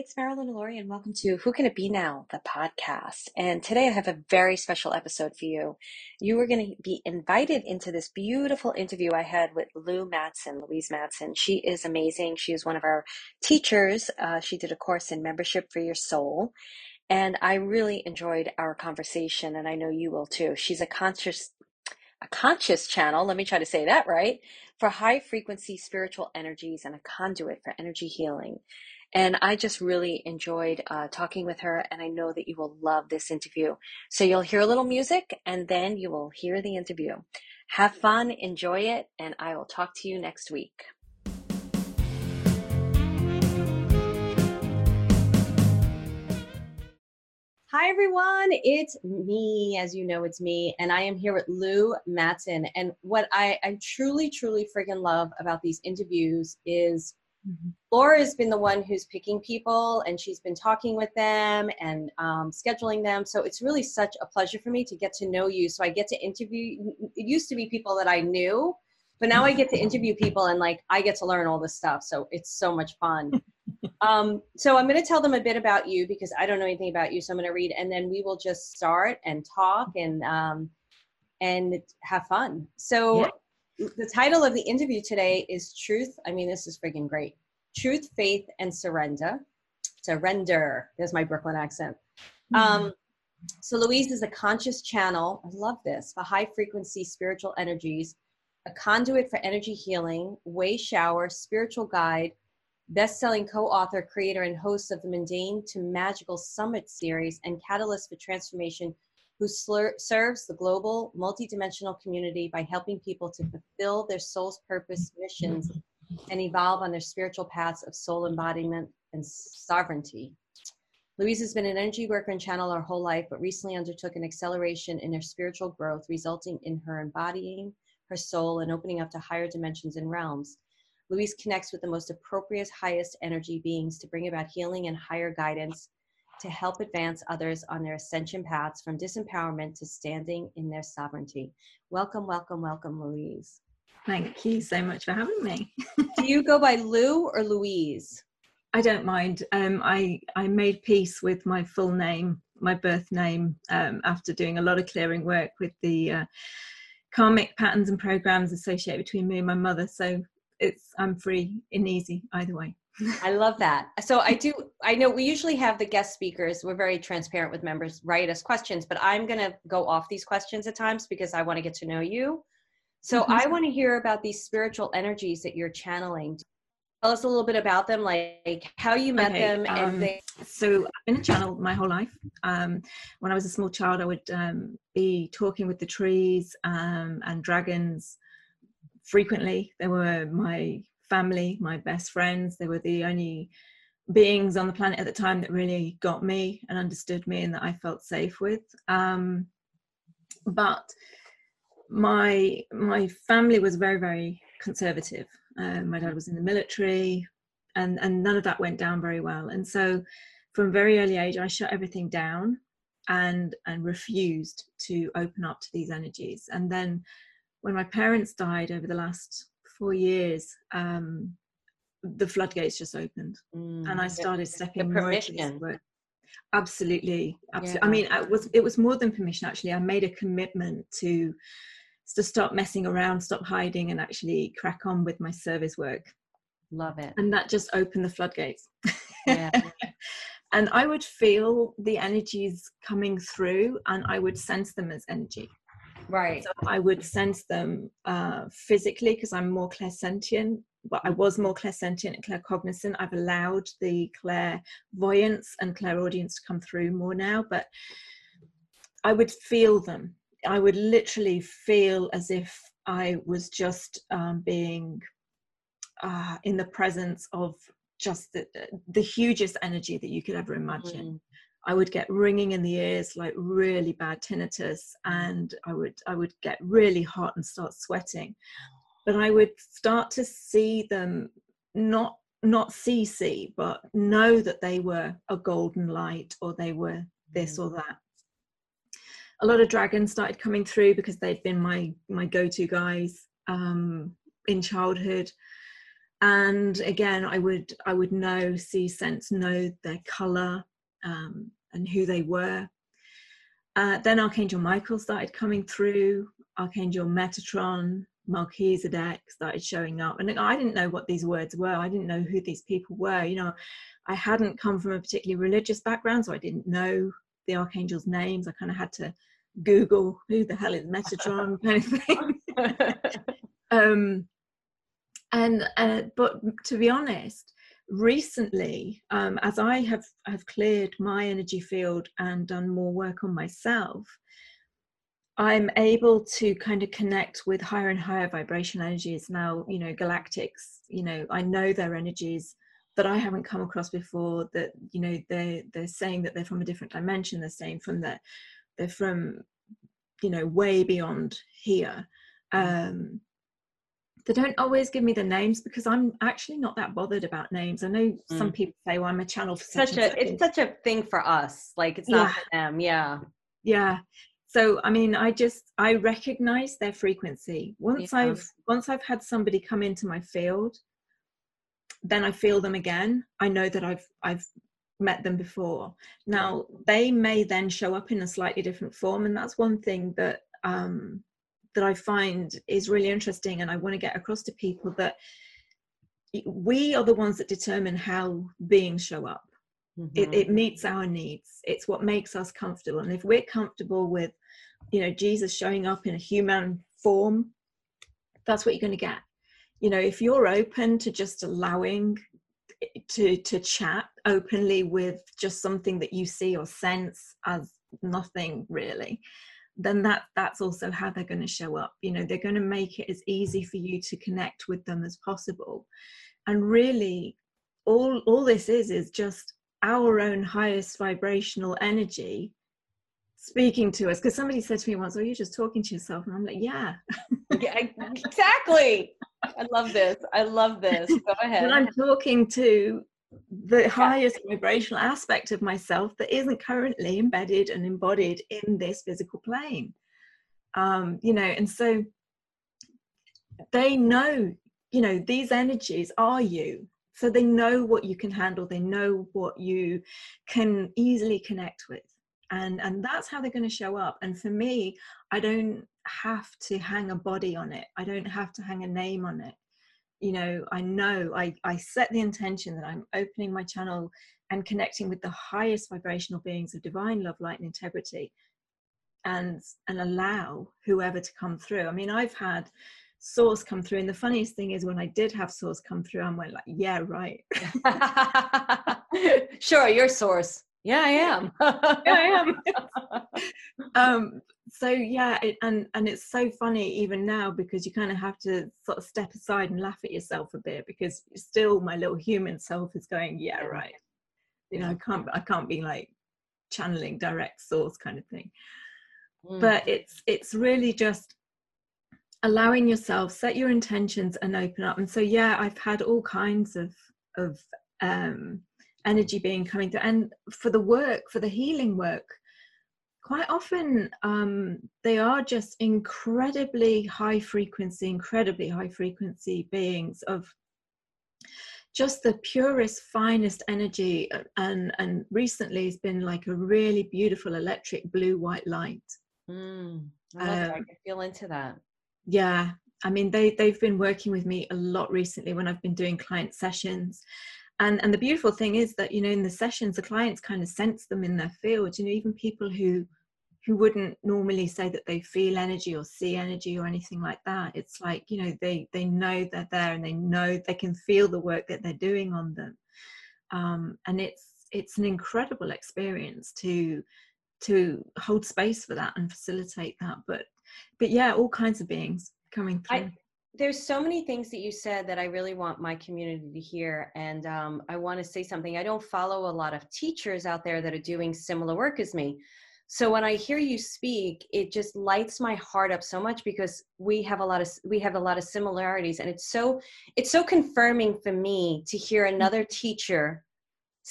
It's Marilyn Laurie, and welcome to Who Can It Be Now, the podcast. And today I have a very special episode for you. You are going to be invited into this beautiful interview I had with Lou Matson, Louise Matson. She is amazing. She is one of our teachers. Uh, she did a course in membership for your soul. And I really enjoyed our conversation, and I know you will too. She's a conscious a conscious channel, let me try to say that right, for high frequency spiritual energies and a conduit for energy healing. And I just really enjoyed uh, talking with her, and I know that you will love this interview. So you'll hear a little music, and then you will hear the interview. Have fun, enjoy it, and I will talk to you next week. Hi, everyone. It's me. As you know, it's me. And I am here with Lou Matson. And what I, I truly, truly freaking love about these interviews is Mm-hmm. Laura has been the one who's picking people and she's been talking with them and um, scheduling them. So it's really such a pleasure for me to get to know you. So I get to interview, it used to be people that I knew, but now I get to interview people and like I get to learn all this stuff. So it's so much fun. um, so I'm going to tell them a bit about you because I don't know anything about you. So I'm going to read and then we will just start and talk and, um, and have fun. So, yeah the title of the interview today is Truth. I mean, this is freaking great. Truth, Faith, and Surrender. Surrender. There's my Brooklyn accent. Mm-hmm. Um, so, Louise is a conscious channel. I love this for high frequency spiritual energies, a conduit for energy healing, way shower, spiritual guide, best selling co author, creator, and host of the Mundane to Magical Summit series, and catalyst for transformation who serves the global multidimensional community by helping people to fulfill their soul's purpose missions and evolve on their spiritual paths of soul embodiment and sovereignty. Louise has been an energy worker and channel her whole life, but recently undertook an acceleration in her spiritual growth, resulting in her embodying her soul and opening up to higher dimensions and realms. Louise connects with the most appropriate, highest energy beings to bring about healing and higher guidance to help advance others on their ascension paths from disempowerment to standing in their sovereignty. Welcome, welcome, welcome, Louise. Thank you so much for having me. Do you go by Lou or Louise? I don't mind. Um, I I made peace with my full name, my birth name, um, after doing a lot of clearing work with the uh, karmic patterns and programs associated between me and my mother. So it's I'm free and easy either way. I love that. So I do. I know we usually have the guest speakers. We're very transparent with members. Write us questions, but I'm going to go off these questions at times because I want to get to know you. So mm-hmm. I want to hear about these spiritual energies that you're channeling. Tell us a little bit about them, like how you met okay, them. And um, they- so I've been a channel my whole life. Um, when I was a small child, I would um, be talking with the trees um, and dragons frequently. They were my family, my best friends. They were the only beings on the planet at the time that really got me and understood me and that I felt safe with. Um, but my my family was very very conservative. Uh, my dad was in the military, and and none of that went down very well. And so, from very early age, I shut everything down and and refused to open up to these energies. And then, when my parents died over the last four years, um, the floodgates just opened, mm, and I started stepping more into this work. Absolutely, absolutely. Yeah. I mean, it was it was more than permission. Actually, I made a commitment to to stop messing around, stop hiding, and actually crack on with my service work. Love it. And that just opened the floodgates. Yeah. and I would feel the energies coming through, and I would sense them as energy. Right. So I would sense them uh, physically because I'm more clairsentient. Well, I was more clairsentient and claircognizant. I've allowed the clairvoyance and clairaudience to come through more now, but I would feel them. I would literally feel as if I was just um, being uh, in the presence of just the, the hugest energy that you could ever imagine. Mm. I would get ringing in the ears, like really bad tinnitus, and I would I would get really hot and start sweating. But I would start to see them not not see see, but know that they were a golden light or they were this or that. A lot of dragons started coming through because they'd been my my go-to guys um, in childhood. and again i would i would know see sense know their color um, and who they were. Uh, then archangel michael started coming through. Archangel metatron melchizedek started showing up. And i didn't know what these words were. I didn't know who these people were. You know i hadn't come from a particularly religious background so i didn't know the archangels names. I kind of had to google who the hell is metatron kind of thing. Um and uh, but to be honest recently um, as i have have cleared my energy field and done more work on myself i'm able to kind of connect with higher and higher vibration energies. Now you know galactics you know i know their energies that i haven't come across before that you know they they're saying that they're from a different dimension. They're saying from the they're from you know way beyond here. Um they don't always give me the names because I'm actually not that bothered about names. I know mm. some people say, "Well, I'm a channel for such, such a." It's such a thing for us. Like it's not yeah. for them. Yeah. Yeah. So I mean, I just I recognize their frequency. Once yeah. I've once I've had somebody come into my field, then I feel them again. I know that I've I've met them before. Now they may then show up in a slightly different form, and that's one thing that um, that I find is really interesting, and I want to get across to people that we are the ones that determine how beings show up. Mm-hmm. It, it meets our needs. It's what makes us comfortable. And if we're comfortable with, you know, Jesus showing up in a human form, that's what you're going to get. You know, if you're open to just allowing to to chat openly with just something that you see or sense as nothing really then that that's also how they're going to show up. You know they're going to make it as easy for you to connect with them as possible. And really all all this is is just our own highest vibrational energy speaking to us. Because somebody said to me once oh you're just talking to yourself. And i'm like yeah. Yeah exactly. I love this. I love this. Go ahead. When i'm talking to the highest vibrational aspect of myself that isn't currently embedded and embodied in this physical plane. Um you know and so they know you know these energies are you. So they know what you can handle. They know what you can easily connect with. And and that's how they're going to show up. And for me i don't have to hang a body on it. I don't have to hang a name on it you know i know i i set the intention that i'm opening my channel and connecting with the highest vibrational beings of divine love light and integrity and and allow whoever to come through. I mean i've had source come through and the funniest thing is when i did have source come through i went like yeah right. Sure your source yeah i am. Yeah i am. Um so yeah it, and and it's so funny even now because you kind of have to sort of step aside and laugh at yourself a bit because still my little human self is going yeah right. You know i can't i can't be like channeling direct source kind of thing. Mm. but it's it's really just allowing yourself set your intentions and open up. And so yeah i've had all kinds of of um energy being coming through. And for the work for the healing work quite often um, they are just incredibly high frequency incredibly high frequency beings of just the purest finest energy. And and recently has been like a really beautiful electric blue white light. Mm, I, um, I can feel into that. yeah. I mean they they've been working with me a lot recently when i've been doing client sessions and and the beautiful thing is that you know in the sessions the clients kind of sense them in their field you know even people who who wouldn't normally say that they feel energy or see energy or anything like that. It's like you know they they know they're there and they know they can feel the work that they're doing on them. Um, and it's it's an incredible experience to to hold space for that and facilitate that. But but yeah all kinds of beings coming through. I, there's so many things that you said that I really want my community to hear. And um, I want to say something. I don't follow a lot of teachers out there that are doing similar work as me. So when I hear you speak, it just lights my heart up so much because we have a lot of we have a lot of similarities, and it's so it's so confirming for me to hear mm. another teacher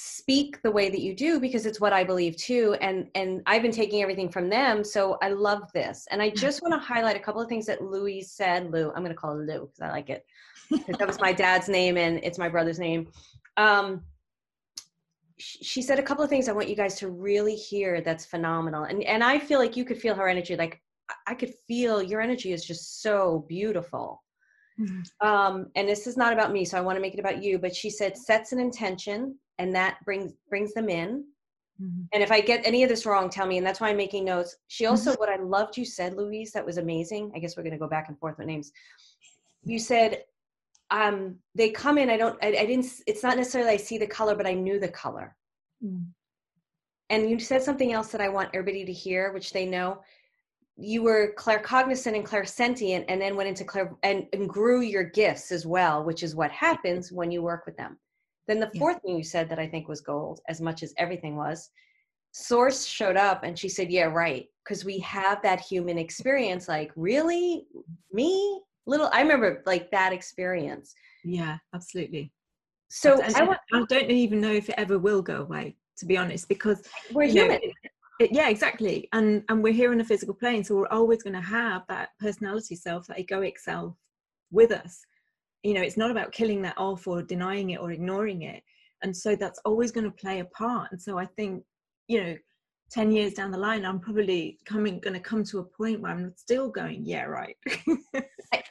speak the way that you do because it's what I believe too and and I've been taking everything from them so I love this. And I just want to highlight a couple of things that Louise said Lou I'm going to call her Lou because I like it that was my dad's name and it's my brother's name. Um she said a couple of things I want you guys to really hear that's phenomenal and and I feel like you could feel her energy like I could feel your energy is just so beautiful. Mm-hmm. um, and this is not about me so i want to make it about you but she said sets an intention and that brings brings them in. Mm-hmm. and if i get any of this wrong tell me. And that's why i'm making notes. She also mm-hmm. what i loved you said louise that was amazing. I guess we're going to go back and forth with names. You said um they come in i don't I, I didn't it's not necessarily i see the color but i knew the color. Mm. and you said something else that i want everybody to hear which they know. You were claircognizant and clairsentient and then went into clair and, and grew your gifts as well which is what happens when you work with them then the fourth yeah. thing you said that i think was gold as much as everything was source showed up and she said yeah right. Because we have that human experience like really? Me? Little i remember like that experience. Yeah absolutely. So I, want, I don't even know if it ever will go away to be honest because we're human know, it, yeah exactly. And and we're here in a physical plane so we're always going to have that personality self that egoic self with us you know it's not about killing that off or denying it or ignoring it. And so that's always going to play a part. And so i think you know 10 years down the line i'm probably coming going to come to a point where i'm still going yeah right.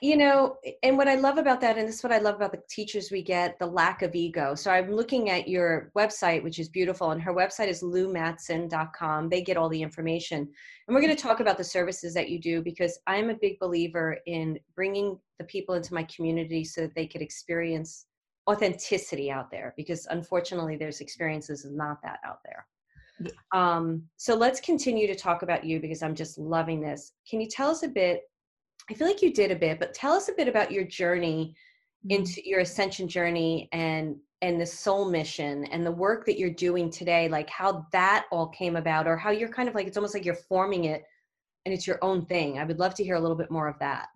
You know and what i love about that and this is what i love about the teachers we get the lack of ego. So i'm looking at your website which is beautiful and her website is loumatson.com they get all the information. And we're going to talk about the services that you do because i'm a big believer in bringing the people into my community so that they could experience authenticity out there because unfortunately there's experiences not that out there. Um, so let's continue to talk about you because I'm just loving this. Can you tell us a bit? I feel like you did a bit, but tell us a bit about your journey mm-hmm. into your ascension journey and and the soul mission and the work that you're doing today, like how that all came about, or how you're kind of like it's almost like you're forming it and it's your own thing. I would love to hear a little bit more of that.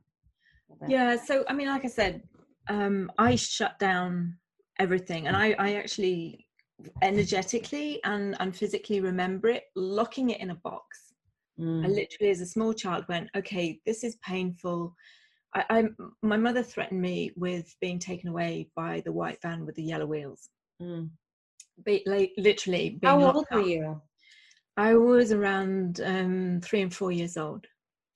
Yeah, so I mean, like I said, um, I shut down everything, and I, I actually energetically and, and physically remember it, locking it in a box. Mm. I literally, as a small child, went, okay, this is painful. I, I, my mother threatened me with being taken away by the white van with the yellow wheels. Mm. Be, like, literally. How old were you? I was around um, three and four years old.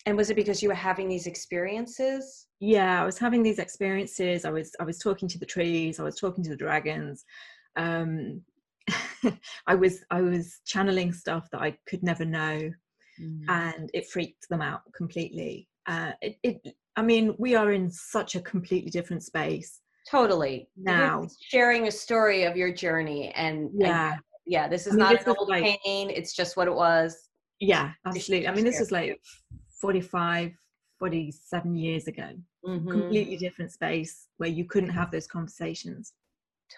And was it because you were having these experiences? Yeah, I was having these experiences. I was I was talking to the trees. I was talking to the dragons. Um, I was I was channeling stuff that I could never know, mm. and it freaked them out completely. Uh, it, it, I mean, we are in such a completely different space. Totally. Now, You're sharing a story of your journey, and yeah, and, yeah, this is I mean, not this an old like, pain. It's just what it was. Yeah, absolutely. I mean, this is like 45, 47 years ago. Mm-hmm. Completely different space where you couldn't have those conversations.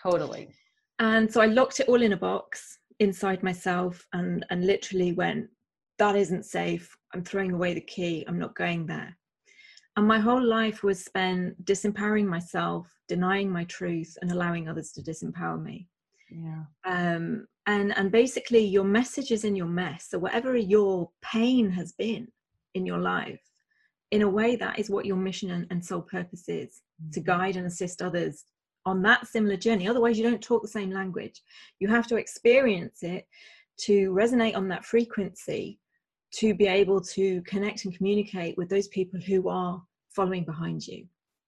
Totally and so i locked it all in a box inside myself and and literally went that isn't safe. I'm throwing away the key. I'm not going there. And my whole life was spent disempowering myself denying my truth and allowing others to disempower me. Yeah. Um and and basically your message is in your mess. So whatever your pain has been in your life in a way that is what your mission and, and soul purpose is mm-hmm. to guide and assist others on that similar journey. Otherwise, you don't talk the same language. You have to experience it to resonate on that frequency to be able to connect and communicate with those people who are following behind you.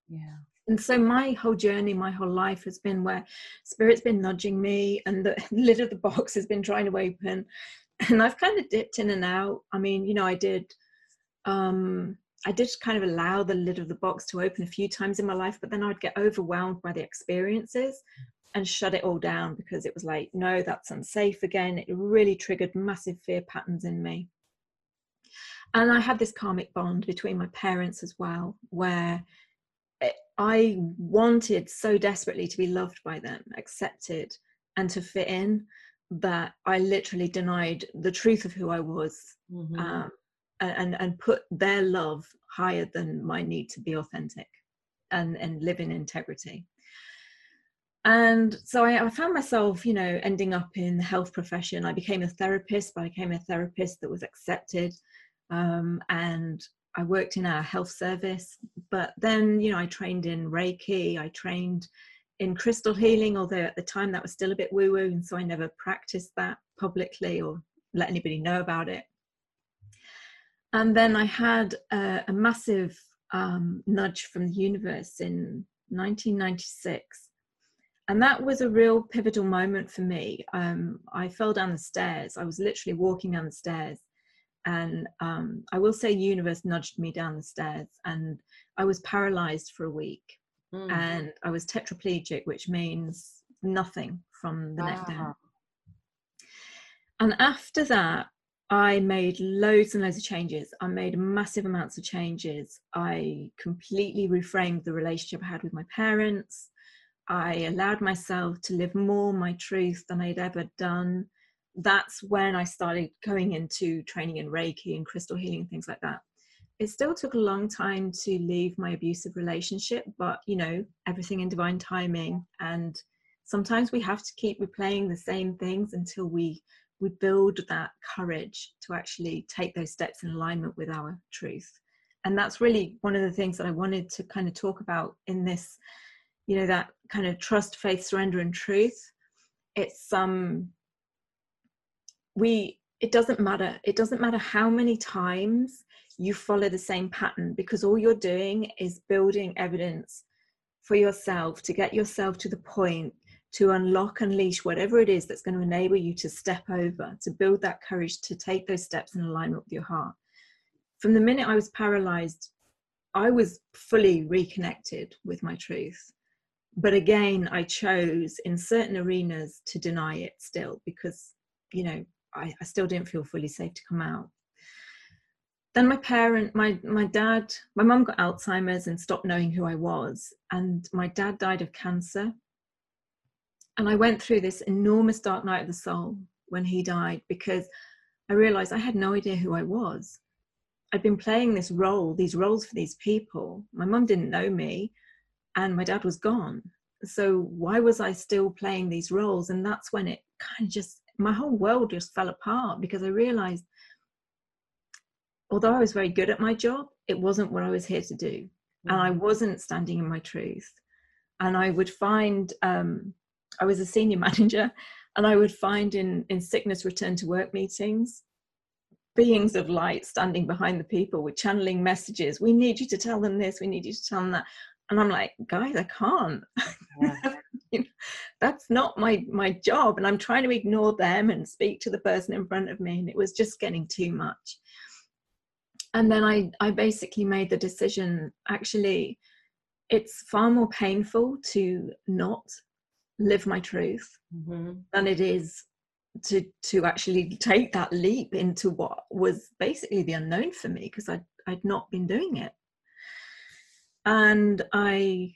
Yeah. And so my whole journey, my whole life has been where spirit's been nudging me and the lid of the box has been trying to open. And I've kind of dipped in and out. I mean, you know, I did um I did kind of allow the lid of the box to open a few times in my life, but then I'd get overwhelmed by the experiences and shut it all down because it was like, no, that's unsafe again. It really triggered massive fear patterns in me. And I had this karmic bond between my parents as well, where I wanted so desperately to be loved by them, accepted, and to fit in that I literally denied the truth of who I was. Mm-hmm. Um, and and put their love higher than my need to be authentic and and live in integrity. And so I, I, found myself you know ending up in the health profession. I became a therapist but i became a therapist that was accepted um, and i worked in our health service. But then you know i trained in reiki i trained in crystal healing although at the time that was still a bit woo woo and so i never practiced that publicly or let anybody know about it and then i had a, a massive um, nudge from the universe in 1996 and that was a real pivotal moment for me. Um, I fell down the stairs. I was literally walking down the stairs, and um, I will say, universe nudged me down the stairs, and I was paralyzed for a week, mm. and I was tetraplegic, which means nothing from the wow. neck down. And after that, I made loads and loads of changes. I made massive amounts of changes. I completely reframed the relationship I had with my parents. I allowed myself to live more my truth than I'd ever done. That's when I started going into training in Reiki and crystal healing, and things like that. It still took a long time to leave my abusive relationship, but you know, everything in divine timing. And sometimes we have to keep replaying the same things until we we build that courage to actually take those steps in alignment with our truth. And that's really one of the things that I wanted to kind of talk about in this you know that kind of trust faith surrender and truth it's um we it doesn't matter it doesn't matter how many times you follow the same pattern because all you're doing is building evidence for yourself to get yourself to the point to unlock unleash whatever it is that's going to enable you to step over to build that courage to take those steps in alignment with your heart. From the minute i was paralyzed i was fully reconnected with my truth. But again i chose in certain arenas to deny it still because you know I, I, still didn't feel fully safe to come out. Then my parent my my dad my mum got alzheimer's and stopped knowing who i was and my dad died of cancer and i went through this enormous dark night of the soul when he died because i realized i had no idea who i was. I'd been playing this role these roles for these people. My mum didn't know me and my dad was gone. So why was i still playing these roles? And that's when it kind of just my whole world just fell apart because i realized although i was very good at my job it wasn't what i was here to do. And i mm. wasn't standing in my truth. And i would find um, i was a senior manager and i would find in in sickness return to work meetings beings of light standing behind the people with channeling messages we need you to tell them this we need you to tell them that. And i'm like guys i can't. Yeah. you know, that's not my my job and i'm trying to ignore them and speak to the person in front of me and it was just getting too much. And then i i basically made the decision actually it's far more painful to not live my truth mm-hmm. than it is to to actually take that leap into what was basically the unknown for me because I'd, I'd not been doing it and I,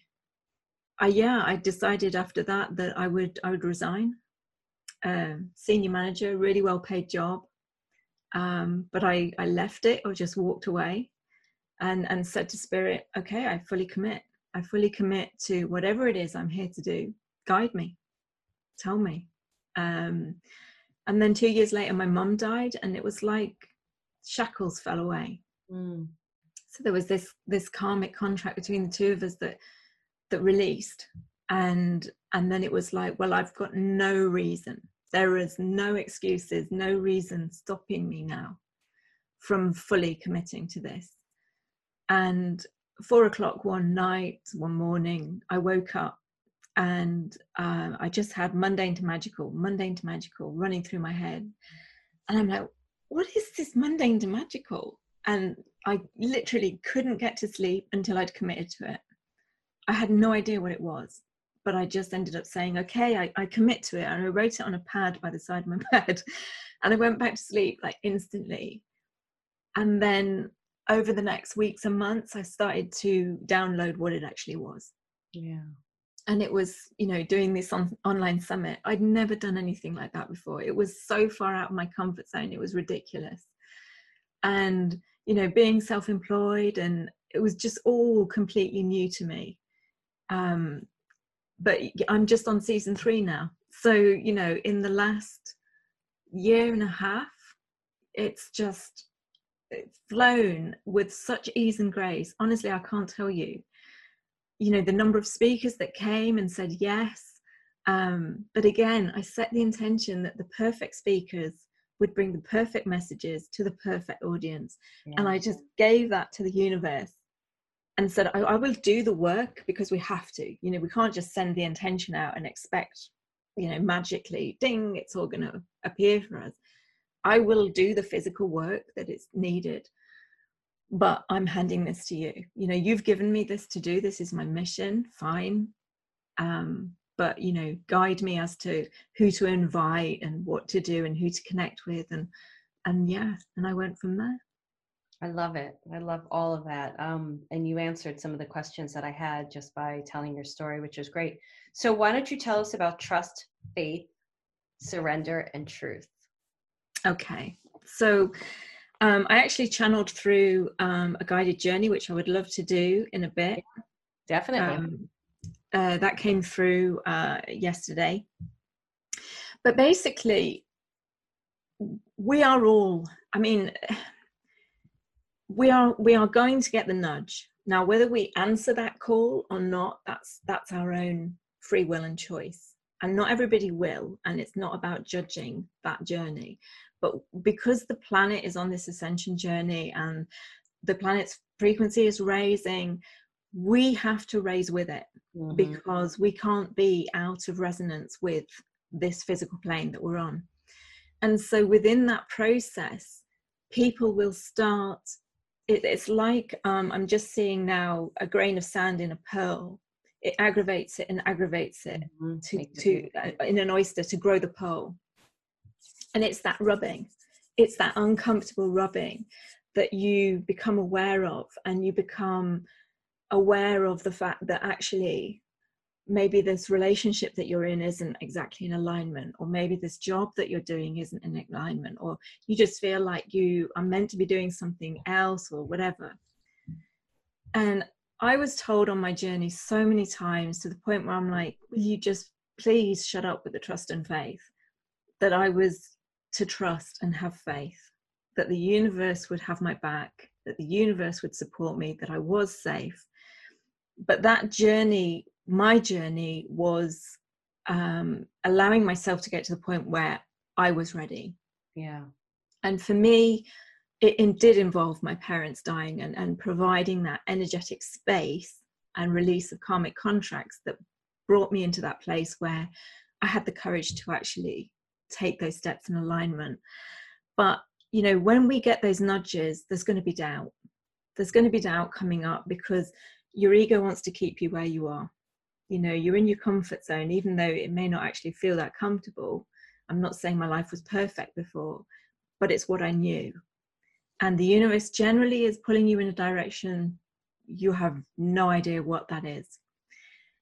I yeah, I decided after that that I would I would resign. Uh, senior manager, really well paid job, um, but I I left it or just walked away, and and said to spirit, okay, I fully commit. I fully commit to whatever it is I'm here to do. Guide me, tell me. Um, and then two years later, my mum died, and it was like shackles fell away. Mm so there was this this karmic contract between the two of us that that released and and then it was like well i've got no reason there is no excuses no reason stopping me now from fully committing to this and four o'clock one night one morning i woke up and uh, i just had mundane to magical mundane to magical running through my head and i'm like what is this mundane to magical and I literally couldn't get to sleep until I'd committed to it. I had no idea what it was, but I just ended up saying, okay, I, I commit to it. And I wrote it on a pad by the side of my bed. And I went back to sleep like instantly. And then over the next weeks and months, I started to download what it actually was. Yeah. And it was, you know, doing this on, online summit. I'd never done anything like that before. It was so far out of my comfort zone. It was ridiculous. And you know being self-employed and it was just all completely new to me um, but I'm just on season three now. So, you know, in the last year and a half, it's just flown with such ease and grace. Honestly, I can't tell you. You know, the number of speakers that came and said yes. Um, but again, I set the intention that the perfect speakers would bring the perfect messages to the perfect audience. Yeah. And I just gave that to the universe and said, I, I, will do the work because we have to. You know, we can't just send the intention out and expect, you know, magically, ding, it's all going to appear for us. I will do the physical work that is needed, but I'm handing this to you. You know, you've given me this to do. This is my mission. Fine. Um, but you know guide me as to who to invite and what to do and who to connect with and and yeah and i went from there i love it i love all of that um, and you answered some of the questions that i had just by telling your story which is great so why don't you tell us about trust faith surrender and truth okay so um, i actually channeled through um, a guided journey which i would love to do in a bit definitely um, uh, that came through uh, yesterday. But basically, we are all. I mean, we are we are going to get the nudge now. Whether we answer that call or not, that's that's our own free will and choice. And not everybody will, and it's not about judging that journey. But because the planet is on this ascension journey and the planet's frequency is raising, we have to raise with it mm-hmm. because we can't be out of resonance with this physical plane that we're on. And so within that process, people will start. It, it's like um, I'm just seeing now a grain of sand in a pearl. It aggravates it and aggravates it mm-hmm. to, to uh, in an oyster to grow the pearl. And it's that rubbing, it's that uncomfortable rubbing that you become aware of and you become aware of the fact that actually maybe this relationship that you're in isn't exactly in alignment or maybe this job that you're doing isn't in alignment or you just feel like you are meant to be doing something else or whatever. And i was told on my journey so many times to the point where i'm like will you just please shut up with the trust and faith that i was to trust and have faith that the universe would have my back that the universe would support me that i was safe but that journey, my journey was um, allowing myself to get to the point where I was ready. Yeah. And for me, it, it did involve my parents dying and, and providing that energetic space and release of karmic contracts that brought me into that place where I had the courage to actually take those steps in alignment. But, you know, when we get those nudges, there's going to be doubt. There's going to be doubt coming up because your ego wants to keep you where you are. You know you're in your comfort zone even though it may not actually feel that comfortable. I'm not saying my life was perfect before but it's what i knew. And the universe generally is pulling you in a direction you have no idea what that is.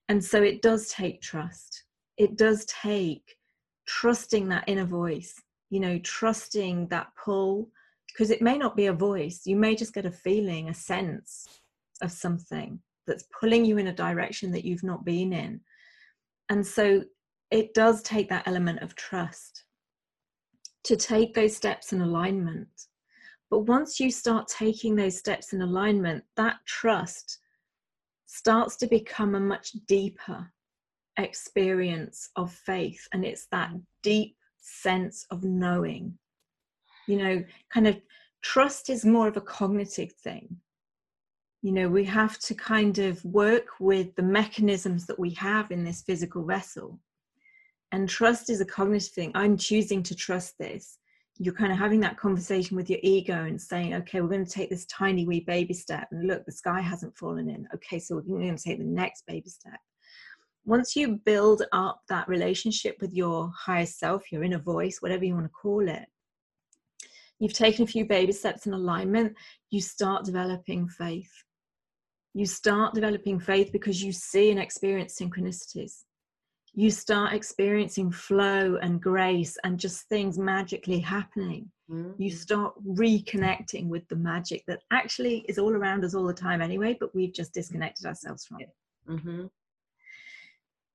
And so it does take trust. It does take trusting that inner voice you know trusting that pull because it may not be a voice you may just get a feeling a sense of something that's pulling you in a direction that you've not been in. And so it does take that element of trust to take those steps in alignment. But once you start taking those steps in alignment, that trust starts to become a much deeper experience of faith. And it's that mm. deep sense of knowing. You know, kind of trust is more of a cognitive thing. You know we have to kind of work with the mechanisms that we have in this physical vessel. And trust is a cognitive thing. I'm choosing to trust this. You're kind of having that conversation with your ego and saying okay we're going to take this tiny wee baby step and look the sky hasn't fallen in. Okay so we're going to take the next baby step once you build up that relationship with your higher self your inner voice whatever you want to call it you've taken a few baby steps in alignment you start developing faith you start developing faith because you see and experience synchronicities. You start experiencing flow and grace and just things magically happening. Mm-hmm. You start reconnecting with the magic that actually is all around us all the time anyway, but we've just disconnected ourselves from it. Mm-hmm.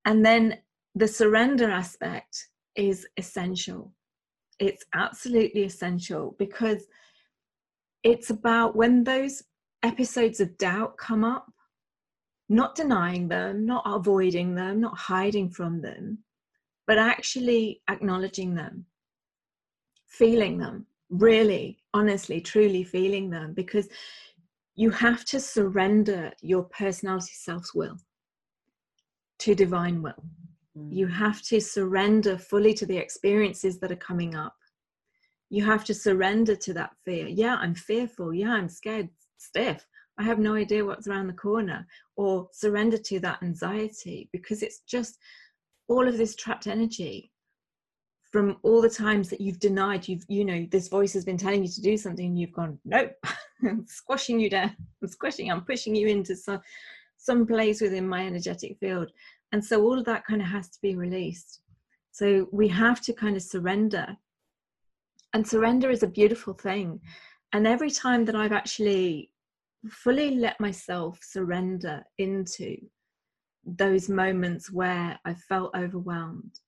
And then the surrender aspect is essential. It's absolutely essential because it's about when those episodes of doubt come up, not denying them, not avoiding them, not hiding from them, but actually acknowledging them, feeling them, really, honestly, truly feeling them, because you have to surrender your personality self's will to divine will. You mm. have to surrender fully to the experiences that are coming up. You have to surrender to that fear. Yeah, I'm fearful. Yeah, I'm scared, stiff. I have no idea what's around the corner. Or surrender to that anxiety because it's just all of this trapped energy from all the times that you've denied you've you know this voice has been telling you to do something and you've gone nope i'm squashing you down i'm squashing i'm pushing you into some some place within my energetic field. And so all of that kind of has to be released. So we have to kind of surrender. And surrender is a beautiful thing. And every time that i've actually fully let myself surrender into those moments where i felt overwhelmed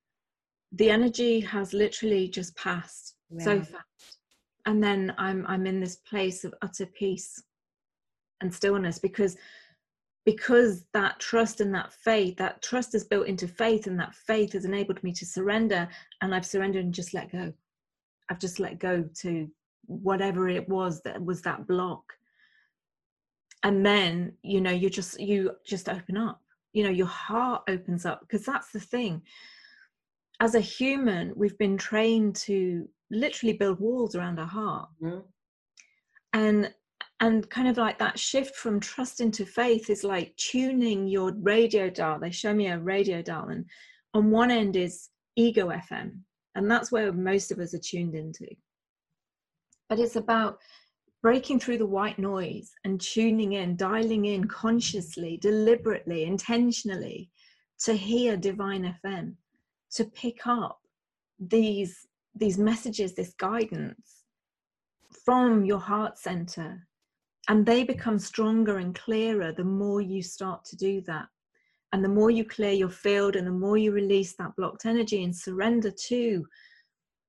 the energy has literally just passed so fast. And then i'm i'm in this place of utter peace and stillness because because that trust and that faith that trust is built into faith and that faith has enabled me to surrender and i've surrendered and just let go. I've just let go to whatever it was that was that block. And then you know you just you just open up. You know your heart opens up because that's the thing. As a human we've been trained to literally build walls around our heart. Mm-hmm. and and kind of like that shift from trust into faith is like tuning your radio dial. They show me a radio dial and on one end is ego fm and that's where most of us are tuned into. But it's about breaking through the white noise and tuning in dialing in consciously deliberately intentionally to hear divine fm to pick up these these messages this guidance from your heart center and they become stronger and clearer the more you start to do that. And the more you clear your field and the more you release that blocked energy and surrender to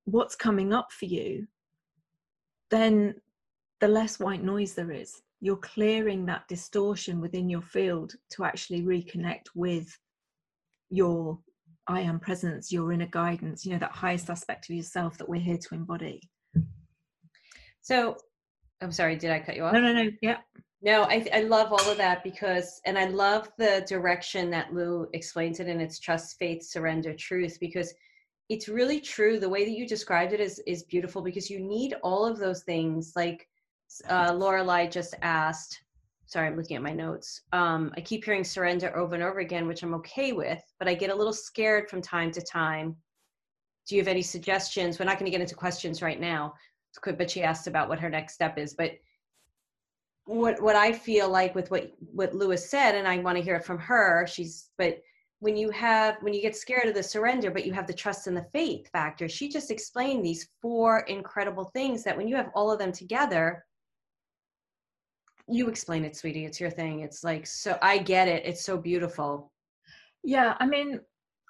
what's coming up for you then the less white noise there is. You're clearing that distortion within your field to actually reconnect with your i am presence your inner guidance you know that highest aspect of yourself that we're here to embody. So I'm sorry, did I cut you off? No, no, no. Yeah. No, I, I love all of that because, and I love the direction that Lou explains it in its trust, faith, surrender, truth, because it's really true. The way that you described it is is beautiful because you need all of those things. Like uh, Lorelei just asked. Sorry, I'm looking at my notes. Um, I keep hearing surrender over and over again, which I'm okay with, but I get a little scared from time to time. Do you have any suggestions? We're not going to get into questions right now, but she asked about what her next step is. But what what I feel like with what what Louise said, and I want to hear it from her. She's but when you have when you get scared of the surrender, but you have the trust and the faith factor. She just explained these four incredible things that when you have all of them together, you explain it, sweetie. It's your thing. It's like so. I get it. It's so beautiful. Yeah, I mean,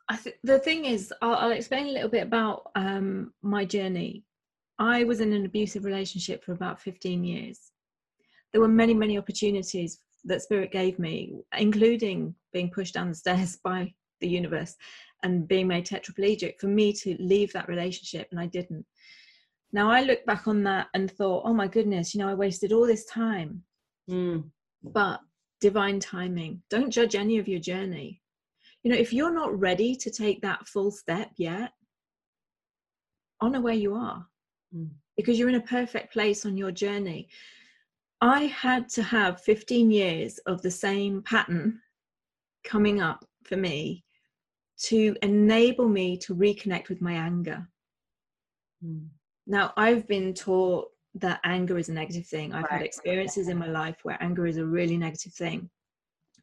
I th- the thing is, I'll, I'll, explain a little bit about um, my journey I was in an abusive relationship for about 15 years. There were many, many opportunities that Spirit gave me, including being pushed down the stairs by the universe and being made tetraplegic, for me to leave that relationship, and I didn't. Now I look back on that and thought, oh my goodness, you know, I wasted all this time. Mm. But divine timing. Don't judge any of your journey. You know, if you're not ready to take that full step yet, honor where you are. Mm. because you're in a perfect place on your journey. I had to have 15 years of the same pattern coming up for me to enable me to reconnect with my anger. Mm. Now, I've been taught that anger is a negative thing. I've right. had experiences in my life where anger is a really negative thing.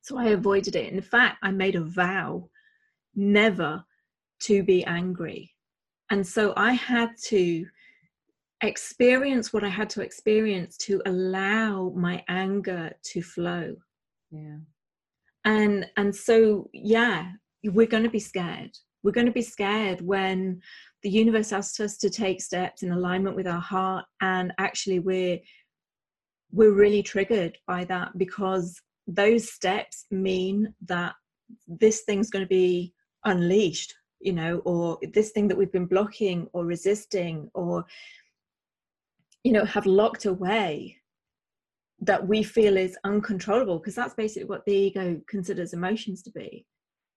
So I avoided it. In fact, I made a vow never to be angry. And so I had to experience what I had to experience to allow my anger to flow. Yeah. And and so yeah, we're going to be scared. We're going to be scared when the universe asks us to take steps in alignment with our heart, and actually we're we're really triggered by that because those steps mean that this thing's going to be unleashed you know or this thing that we've been blocking or resisting or you know have locked away that we feel is uncontrollable because that's basically what the ego considers emotions to be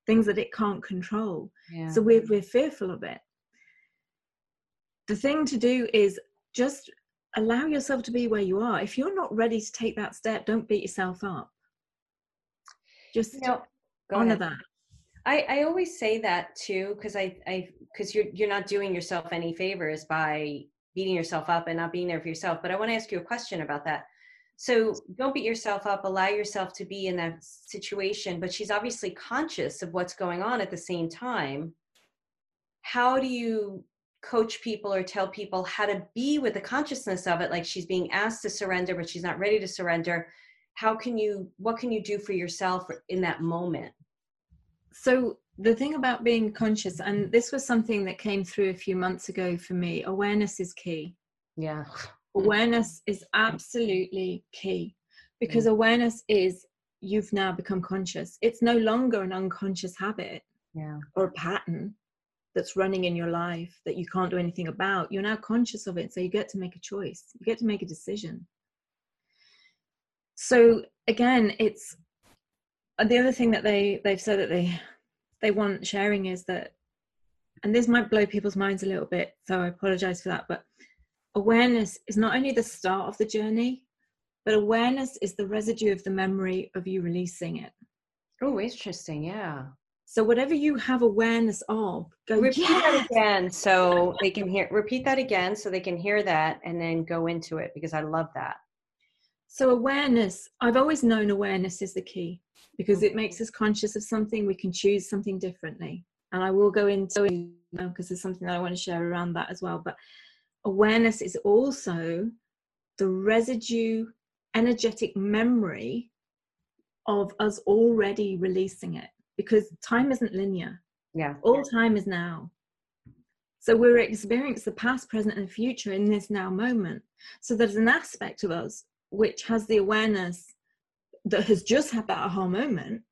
things that it can't control. Yeah. so we're, we're fearful of it. The thing to do is just allow yourself to be where you are. If you're not ready to take that step don't beat yourself up. Just you know, honor ahead. that. I, I always say that too because I I because you're you're not doing yourself any favors by beating yourself up and not being there for yourself. But I want to ask you a question about that. So don't beat yourself up. Allow yourself to be in that situation. But she's obviously conscious of what's going on at the same time. How do you coach people or tell people how to be with the consciousness of it? Like she's being asked to surrender, but she's not ready to surrender. How can you? What can you do for yourself in that moment? so the thing about being conscious and this was something that came through a few months ago for me awareness is key. Yeah. Awareness is absolutely key because yeah. awareness is you've now become conscious. It's no longer an unconscious habit yeah. or a pattern that's running in your life that you can't do anything about. You're now conscious of it so you get to make a choice. You get to make a decision. So again it's the other thing that they they've said that they they want sharing is that and this might blow people's minds a little bit so i apologize for that but awareness is not only the start of the journey but awareness is the residue of the memory of you releasing it. Oh interesting yeah. So whatever you have awareness of go repeat yes! that again so they can hear repeat that again so they can hear that and then go into it because i love that so awareness i've always known awareness is the key because it makes us conscious of something we can choose something differently. And i will go into it because there's something that i want to share around that as well but awareness is also the residue energetic memory of us already releasing it because time isn't linear. Yeah. All time is now. So we're experiencing the past present and future in this now moment. So there's an aspect of us which has the awareness that has just had that aha moment.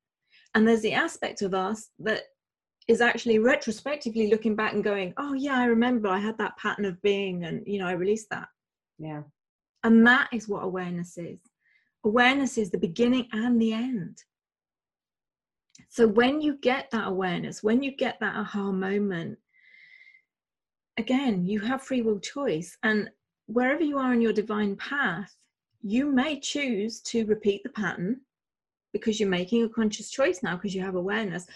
And there's the aspect of us that is actually retrospectively looking back and going oh yeah i remember. I had that pattern of being and you know i released that. Yeah. And that is what awareness is. Awareness is the beginning and the end. So when you get that awareness when you get that aha moment again you have free will choice. And wherever you are in your divine path you may choose to repeat the pattern because you're making a conscious choice now because you have awareness,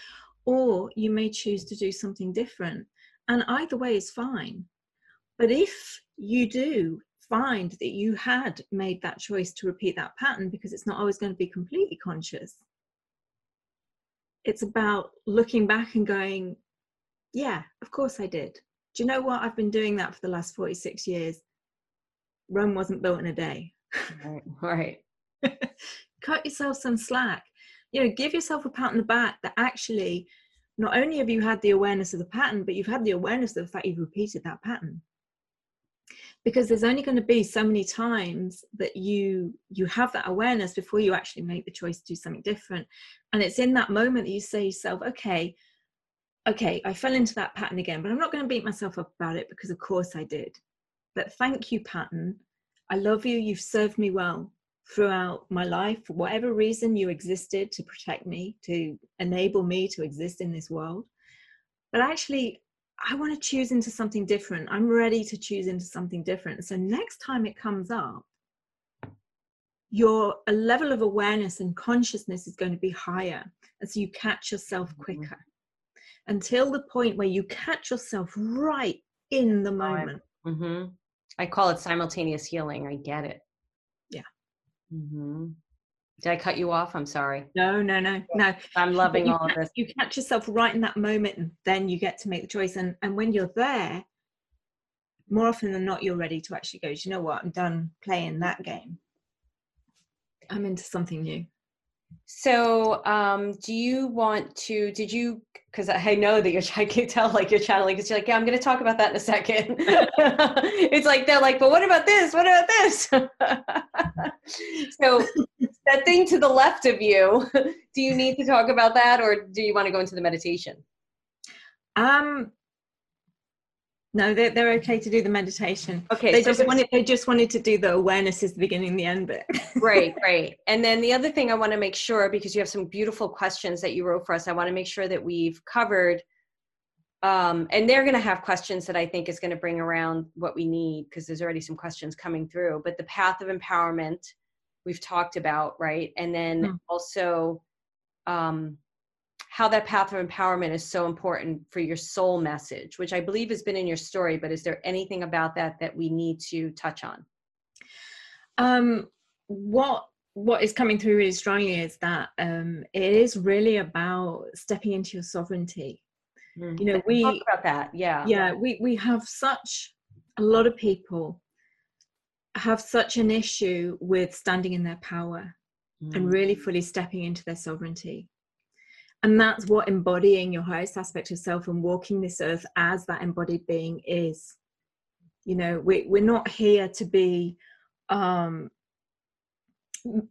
or you may choose to do something different. And either way is fine. But if you do find that you had made that choice to repeat that pattern because it's not always going to be completely conscious, it's about looking back and going, yeah, of course I did. Do you know what? I've been doing that for the last 46 years. Rome wasn't built in a day. Right. Cut yourself some slack. You know, give yourself a pat on the back that actually not only have you had the awareness of the pattern, but you've had the awareness of the fact you've repeated that pattern. Because there's only going to be so many times that you you have that awareness before you actually make the choice to do something different. And it's in that moment that you say to yourself, okay, okay, I fell into that pattern again, but I'm not going to beat myself up about it because of course I did. But thank you, pattern, I love you. You've served me well throughout my life. For whatever reason, you existed to protect me, to enable me to exist in this world. But actually, I want to choose into something different. I'm ready to choose into something different. So next time it comes up, your a level of awareness and consciousness is going to be higher. And so you catch yourself mm-hmm. quicker mm-hmm. until the point where you catch yourself right in the moment. Mm-hmm. I call it simultaneous healing. I get it. Yeah. Mm-hmm. Did I cut you off? I'm sorry. No, no, no, no. I'm loving all catch, of this. You catch yourself right in that moment, and then you get to make the choice. And and when you're there, more often than not, you're ready to actually go. you know what? I'm done playing that game. I'm into something new. So, um, do you want to? Did you? Because I know that you're. I can tell, like you're channeling. Because you're like, yeah, I'm going to talk about that in a second. it's like they're like, but what about this? What about this? so, that thing to the left of you. Do you need to talk about that, or do you want to go into the meditation? Um, no, they're, they're okay to do the meditation. Okay, they so just wanted they just wanted to do the awareness is the beginning, the end bit. great, great. And then the other thing I want to make sure because you have some beautiful questions that you wrote for us, I want to make sure that we've covered. Um, and they're going to have questions that I think is going to bring around what we need because there's already some questions coming through. But the path of empowerment we've talked about, right? And then hmm. also um, how that path of empowerment is so important for your soul message, which I believe has been in your story, but is there anything about that that we need to touch on? Um, what what is coming through really strongly is that um, it is really about stepping into your sovereignty. Mm-hmm. You know, we talk about that. Yeah, yeah. We we have such a lot of people have such an issue with standing in their power mm-hmm. and mm. really fully stepping into their sovereignty and that's what embodying your highest aspect of self and walking this earth as that embodied being is. You know we, we're not here to be um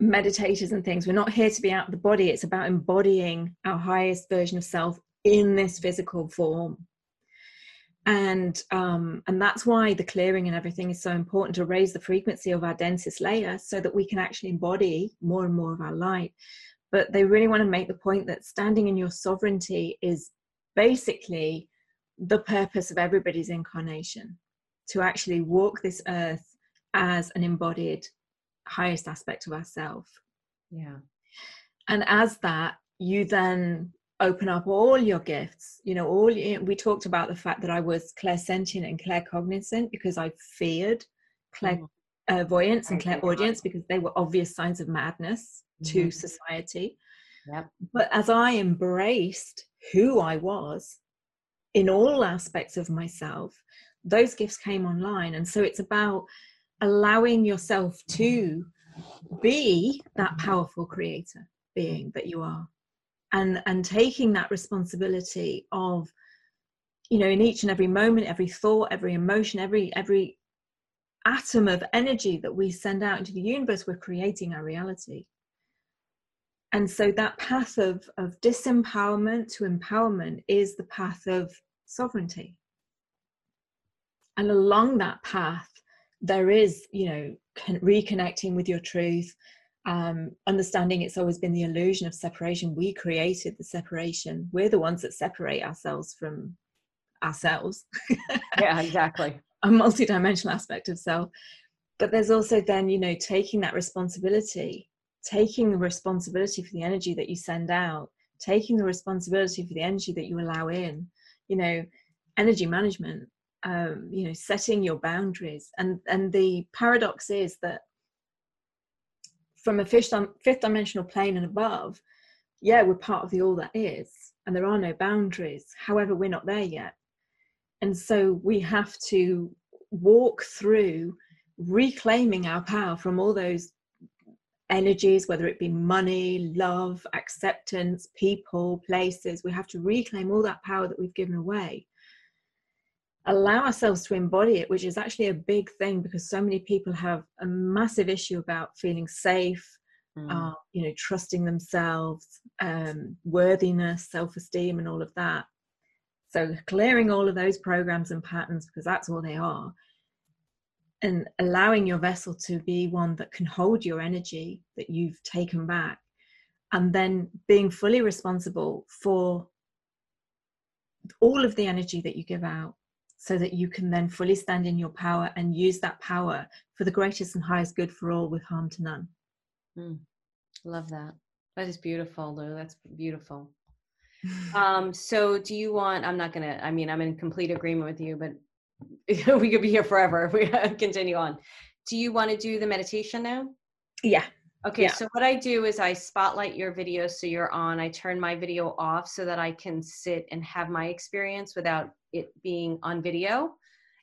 meditators and things. We're not here to be out of the body. It's about embodying our highest version of self in this physical form. And um and that's why the clearing and everything is so important to raise the frequency of our densest layer so that we can actually embody more and more of our light but they really want to make the point that standing in your sovereignty is basically the purpose of everybody's incarnation to actually walk this earth as an embodied highest aspect of ourself. Yeah. And as that you then open up all your gifts. You know all we talked about the fact that i was clairsentient and claircognizant because i feared clairvoyance mm-hmm. and clairaudience because they were obvious signs of madness to mm-hmm. society. Yep. But as I embraced who I was in all aspects of myself, those gifts came online. And so it's about allowing yourself to be that powerful creator being that you are and and taking that responsibility of you know in each and every moment every thought every emotion every every atom of energy that we send out into the universe we're creating our reality and so that path of, of disempowerment to empowerment is the path of sovereignty. And along that path there is you know reconnecting with your truth um, understanding it's always been the illusion of separation. We created the separation. We're the ones that separate ourselves from ourselves. Yeah exactly. A multidimensional aspect of self. But there's also then you know taking that responsibility taking the responsibility for the energy that you send out taking the responsibility for the energy that you allow in you know energy management um, you know setting your boundaries. And and the paradox is that from a fifth, fifth dimensional plane and above yeah we're part of the all that is and there are no boundaries. However we're not there yet. And so we have to walk through reclaiming our power from all those energies, whether it be money, love, acceptance, people, places. We have to reclaim all that power that we've given away. Allow ourselves to embody it, which is actually a big thing because so many people have a massive issue about feeling safe, mm. uh, you know, trusting themselves, um, worthiness, self esteem, and all of that. So, clearing all of those programs and patterns because that's all they are and allowing your vessel to be one that can hold your energy that you've taken back and then being fully responsible for all of the energy that you give out so that you can then fully stand in your power and use that power for the greatest and highest good for all with harm to none. Mm, love that. That is beautiful, Lou. That's beautiful. um, so do you want, I'm not to, I mean, I'm in complete agreement with you, but we could be here forever if we continue on. Do you want to do the meditation now? Yeah. Okay, yeah. so what I do is I spotlight your video so you're on. I turn my video off so that I can sit and have my experience without it being on video.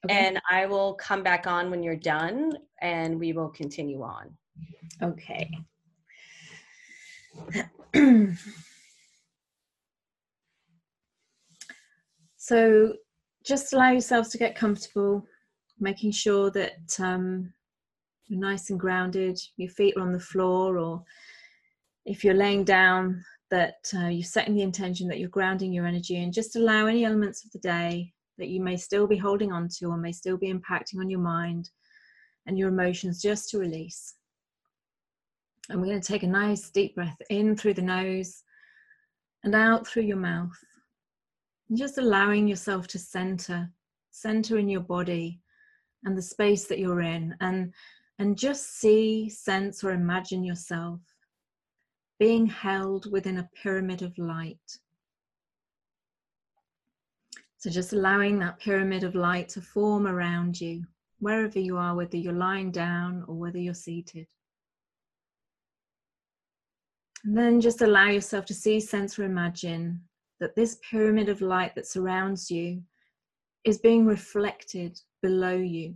Okay. And I will come back on when you're done and we will continue on. Okay. so just allow yourselves to get comfortable, making sure that um, you're nice and grounded, your feet are on the floor, or if you're laying down, that uh, you're setting the intention that you're grounding your energy and just allow any elements of the day that you may still be holding on to or may still be impacting on your mind and your emotions just to release. And we're going to take a nice deep breath in through the nose and out through your mouth. And just allowing yourself to center, center in your body and the space that you're in and and just see, sense or imagine yourself being held within a pyramid of light. So just allowing that pyramid of light to form around you, wherever you are, whether you're lying down or whether you're seated. And then just allow yourself to see, sense, or imagine that this pyramid of light that surrounds you is being reflected below you,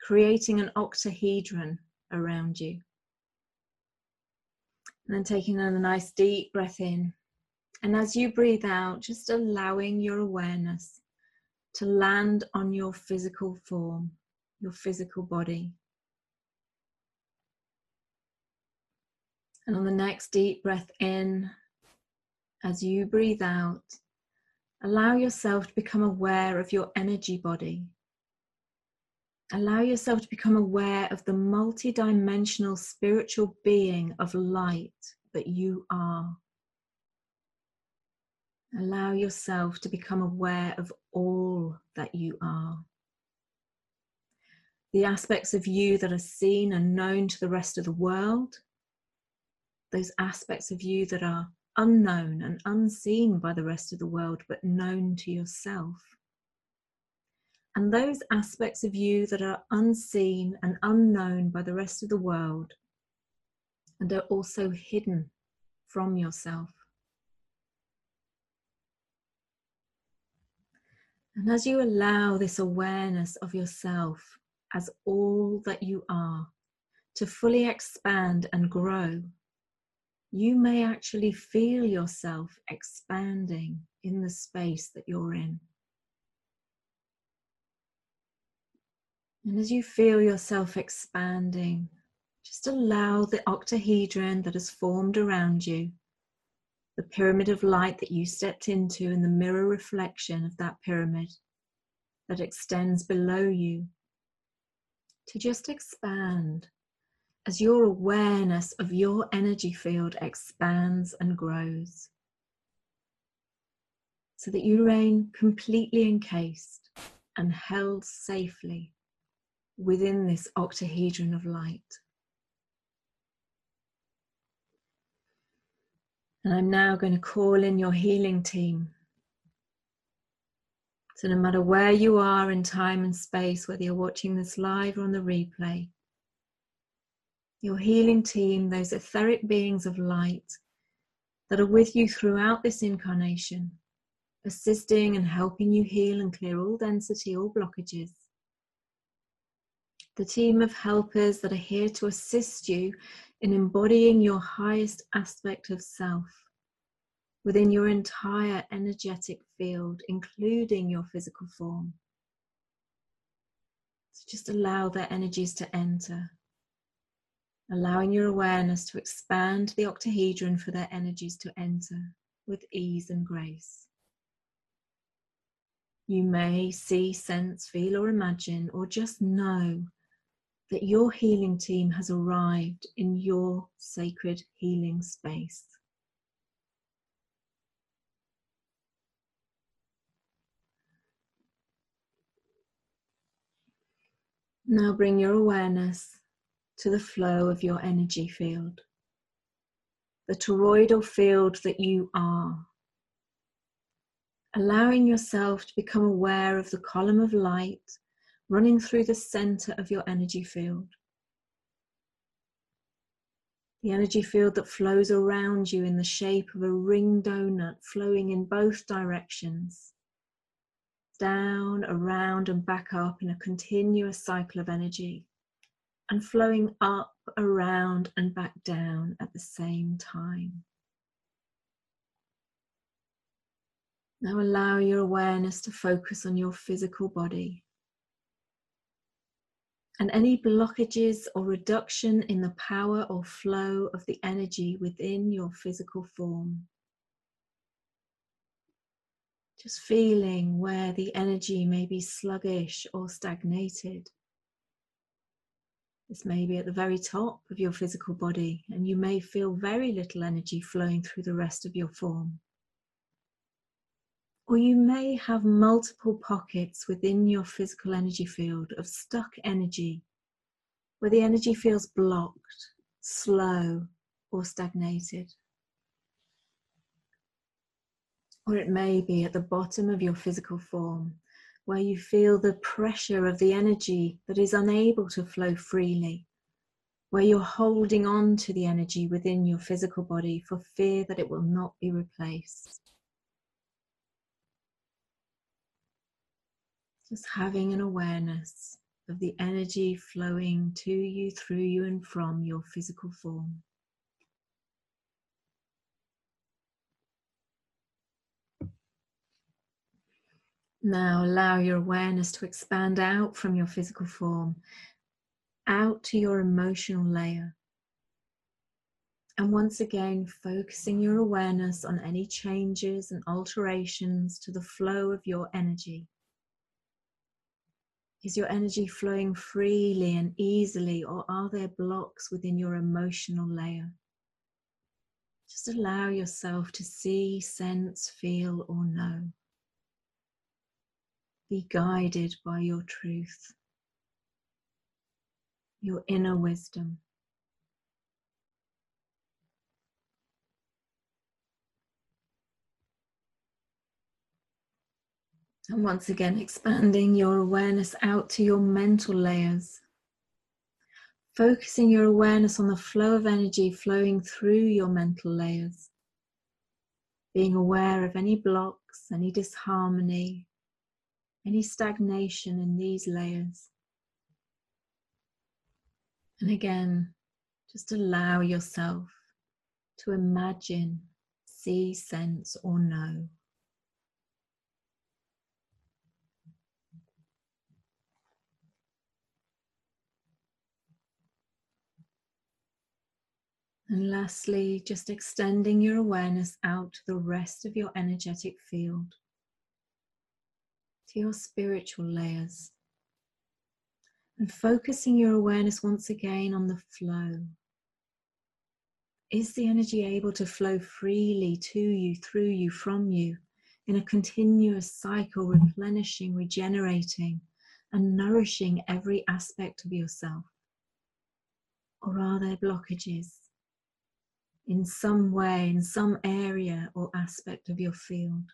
creating an octahedron around you. And then taking a nice deep breath in and as you breathe out, just allowing your awareness to land on your physical form, your physical body. And on the next deep breath in, as you breathe out, allow yourself to become aware of your energy body. Allow yourself to become aware of the multidimensional spiritual being of light that you are. Allow yourself to become aware of all that you are. The aspects of you that are seen and known to the rest of the world, those aspects of you that are unknown and unseen by the rest of the world, but known to yourself. And those aspects of you that are unseen and unknown by the rest of the world and are also hidden from yourself. And as you allow this awareness of yourself as all that you are to fully expand and grow, you may actually feel yourself expanding in the space that you're in. And as you feel yourself expanding, just allow the octahedron that has formed around you the pyramid of light that you stepped into and the mirror reflection of that pyramid that extends below you to just expand as your awareness of your energy field expands and grows so that you remain completely encased and held safely within this octahedron of light. And I'm now going to call in your healing team. So, no matter where you are in time and space, whether you're watching this live or on the replay, your healing team, those etheric beings of light that are with you throughout this incarnation, assisting and helping you heal and clear all density, all blockages. The team of helpers that are here to assist you in embodying your highest aspect of self within your entire energetic field, including your physical form. So just allow their energies to enter, allowing your awareness to expand the octahedron for their energies to enter with ease and grace. You may see, sense, feel, or imagine, or just know that your healing team has arrived in your sacred healing space. Now bring your awareness to the flow of your energy field, the toroidal field that you are. Allowing yourself to become aware of the column of light running through the center of your energy field. The energy field that flows around you in the shape of a ring donut, flowing in both directions, down, around, and back up in a continuous cycle of energy, and flowing up, around, and back down at the same time. Now allow your awareness to focus on your physical body and any blockages or reduction in the power or flow of the energy within your physical form. Just feeling where the energy may be sluggish or stagnated. This may be at the very top of your physical body, and you may feel very little energy flowing through the rest of your form. Or you may have multiple pockets within your physical energy field of stuck energy, where the energy feels blocked, slow, or stagnated. Or it may be at the bottom of your physical form, where you feel the pressure of the energy that is unable to flow freely, where you're holding on to the energy within your physical body for fear that it will not be replaced. Just having an awareness of the energy flowing to you, through you, and from your physical form. Now allow your awareness to expand out from your physical form, out to your emotional layer. And once again, focusing your awareness on any changes and alterations to the flow of your energy. Is your energy flowing freely and easily, or are there blocks within your emotional layer? Just allow yourself to see, sense, feel, or know. Be guided by your truth, your inner wisdom. And once again, expanding your awareness out to your mental layers. Focusing your awareness on the flow of energy flowing through your mental layers. Being aware of any blocks, any disharmony, any stagnation in these layers. And again, just allow yourself to imagine, see, sense, or know. And lastly, just extending your awareness out to the rest of your energetic field to your spiritual layers. And focusing your awareness once again on the flow. Is the energy able to flow freely to you, through you, from you, in a continuous cycle, replenishing, regenerating, and nourishing every aspect of yourself? Or are there blockages in some way, in some area or aspect of your field?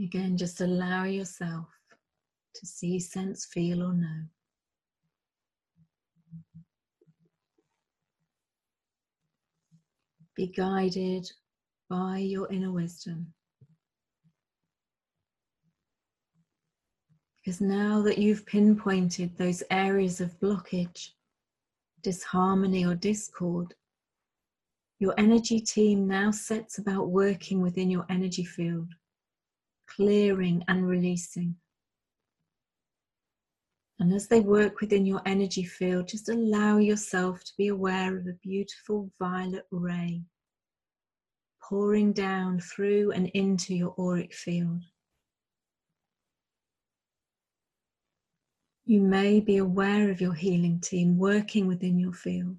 Again, just allow yourself to see, sense, feel, or know. Be guided by your inner wisdom. Because now that you've pinpointed those areas of blockage, disharmony, or discord, your energy team now sets about working within your energy field clearing and releasing. And as they work within your energy field, just allow yourself to be aware of a beautiful violet ray pouring down through and into your auric field. You may be aware of your healing team working within your field.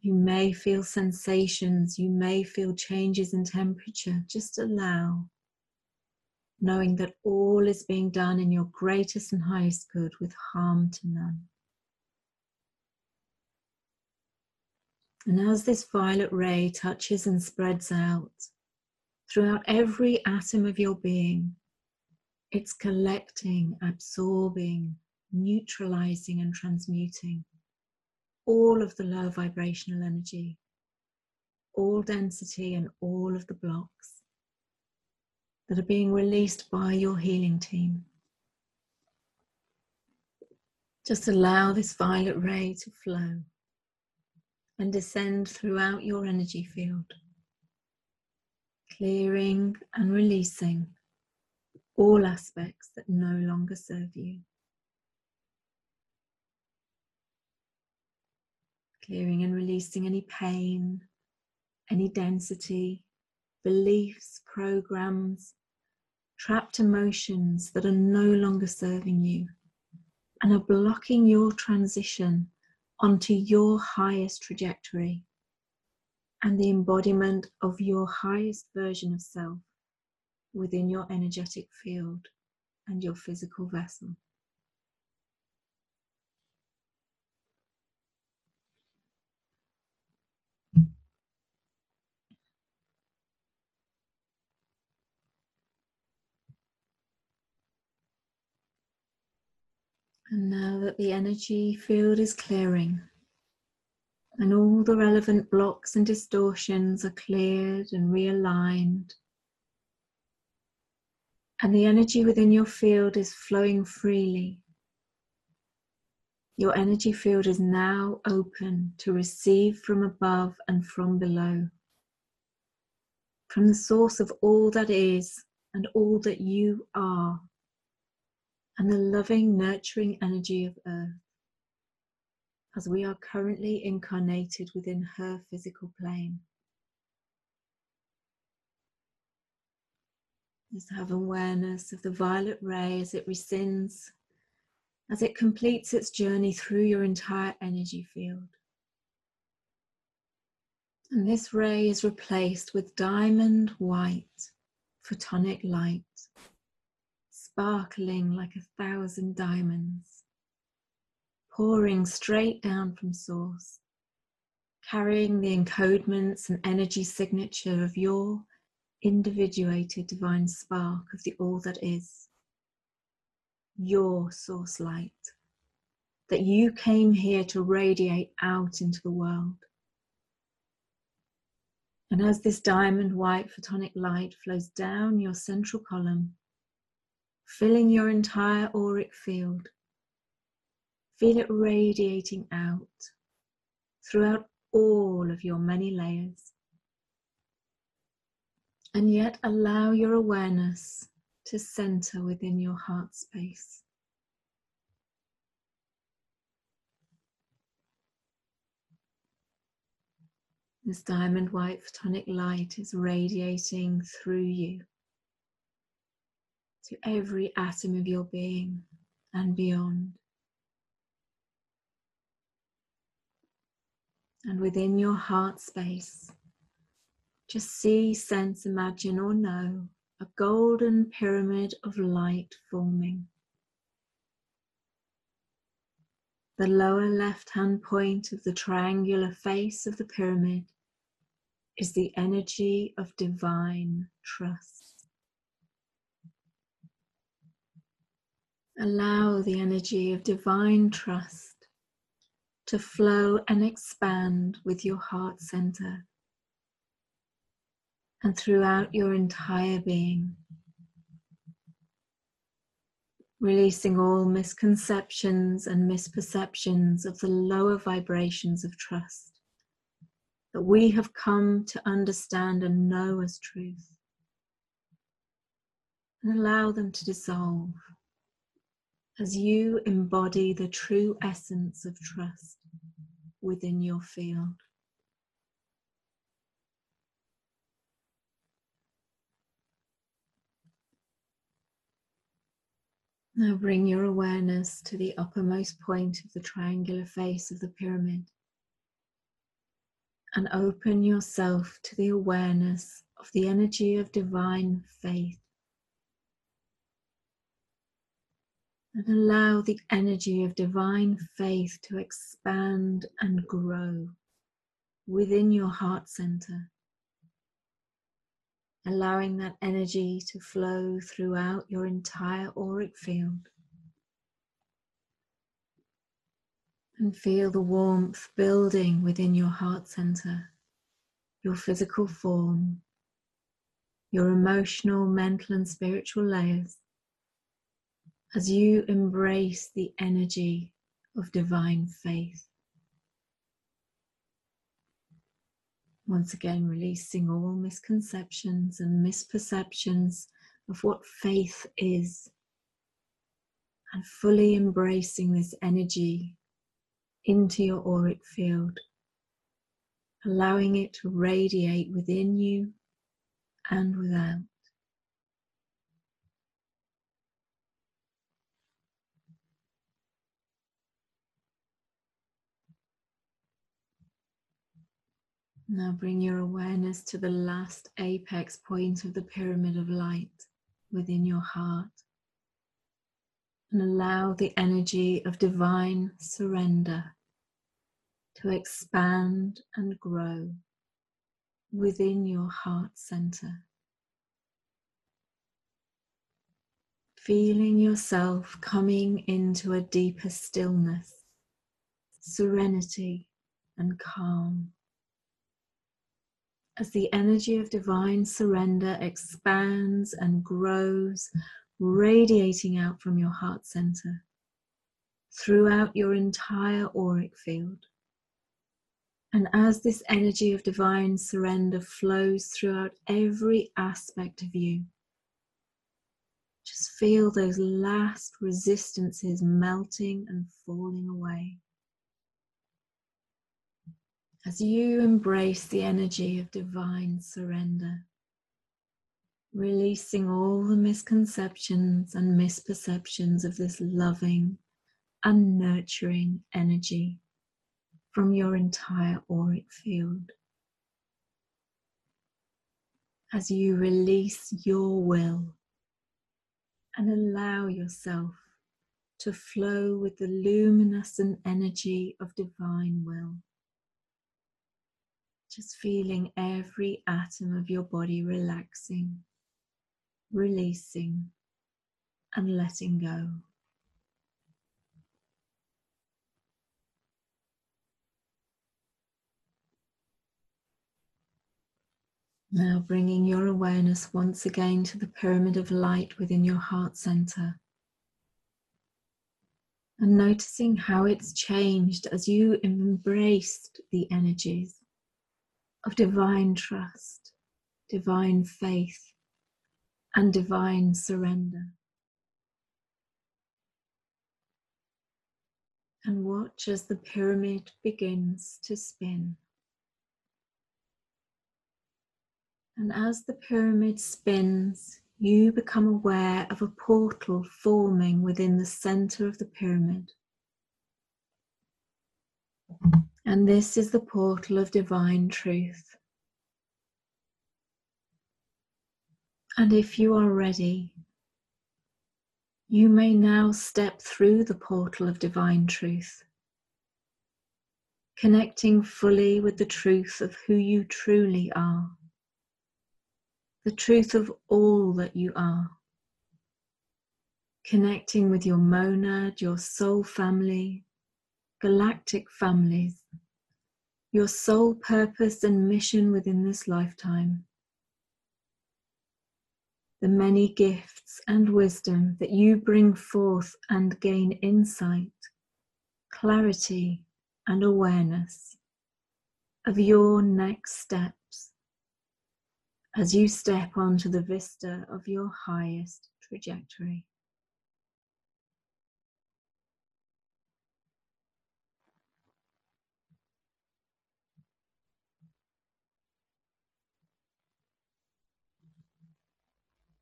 You may feel sensations, you may feel changes in temperature. Just allow knowing that all is being done in your greatest and highest good with harm to none. And as this violet ray touches and spreads out throughout every atom of your being, it's collecting, absorbing, neutralizing, and transmuting all of the low vibrational energy, all density, and all of the blocks that are being released by your healing team. Just allow this violet ray to flow and descend throughout your energy field, clearing and releasing all aspects that no longer serve you. Clearing and releasing any pain, any density, beliefs, programs, trapped emotions that are no longer serving you and are blocking your transition onto your highest trajectory and the embodiment of your highest version of self within your energetic field and your physical vessel. Now that the energy field is clearing and all the relevant blocks and distortions are cleared and realigned, and the energy within your field is flowing freely. Your energy field is now open to receive from above and from below, from the source of all that is and all that you are and the loving, nurturing energy of Earth, as we are currently incarnated within her physical plane. Just have awareness of the violet ray as it rescinds, as it completes its journey through your entire energy field. And this ray is replaced with diamond white photonic light sparkling like a thousand diamonds, pouring straight down from source, carrying the encodements and energy signature of your individuated divine spark of the all that is, your source light, that you came here to radiate out into the world. And as this diamond white photonic light flows down your central column, filling your entire auric field. Feel it radiating out throughout all of your many layers. And yet allow your awareness to center within your heart space. This diamond white photonic light is radiating through you to every atom of your being and beyond. And within your heart space, just see, sense, imagine, or know a golden pyramid of light forming. The lower left hand point of the triangular face of the pyramid is the energy of divine trust. Allow the energy of divine trust to flow and expand with your heart center and throughout your entire being. Releasing all misconceptions and misperceptions of the lower vibrations of trust that we have come to understand and know as truth. And allow them to dissolve as you embody the true essence of trust within your field. Now bring your awareness to the uppermost point of the triangular face of the pyramid and open yourself to the awareness of the energy of divine faith and allow the energy of divine faith to expand and grow within your heart center. Allowing that energy to flow throughout your entire auric field. And feel the warmth building within your heart center, your physical form, your emotional, mental, and spiritual layers as you embrace the energy of divine faith. Once again, releasing all misconceptions and misperceptions of what faith is, and fully embracing this energy into your auric field, allowing it to radiate within you and without. Now bring your awareness to the last apex point of the pyramid of light within your heart and allow the energy of divine surrender to expand and grow within your heart center. Feeling yourself coming into a deeper stillness, serenity, and calm as the energy of divine surrender expands and grows, radiating out from your heart center throughout your entire auric field. And as this energy of divine surrender flows throughout every aspect of you, just feel those last resistances melting and falling away as you embrace the energy of divine surrender, releasing all the misconceptions and misperceptions of this loving and nurturing energy from your entire auric field. As you release your will and allow yourself to flow with the luminescent energy of divine will just feeling every atom of your body relaxing, releasing, and letting go. Now bringing your awareness once again to the pyramid of light within your heart center. And noticing how it's changed as you embraced the energies of divine trust, divine faith, and divine surrender. And watch as the pyramid begins to spin. And as the pyramid spins, you become aware of a portal forming within the center of the pyramid. And this is the portal of divine truth. And if you are ready, you may now step through the portal of divine truth, connecting fully with the truth of who you truly are, the truth of all that you are, connecting with your monad, your soul family, galactic families, your sole purpose and mission within this lifetime, the many gifts and wisdom that you bring forth and gain insight, clarity, and awareness of your next steps as you step onto the vista of your highest trajectory.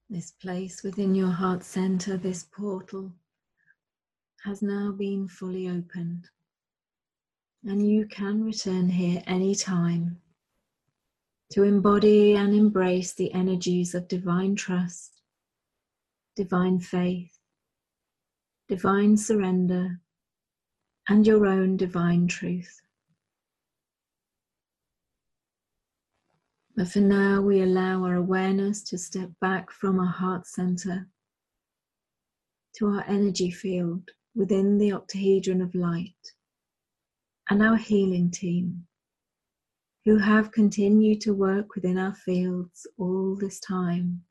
This place within your heart center, this portal, has now been fully opened. And you can return here anytime to embody and embrace the energies of divine trust, divine faith, divine surrender, and your own divine truth. But for now, we allow our awareness to step back from our heart center to our energy field within the octahedron of light and our healing team who have continued to work within our fields all this time,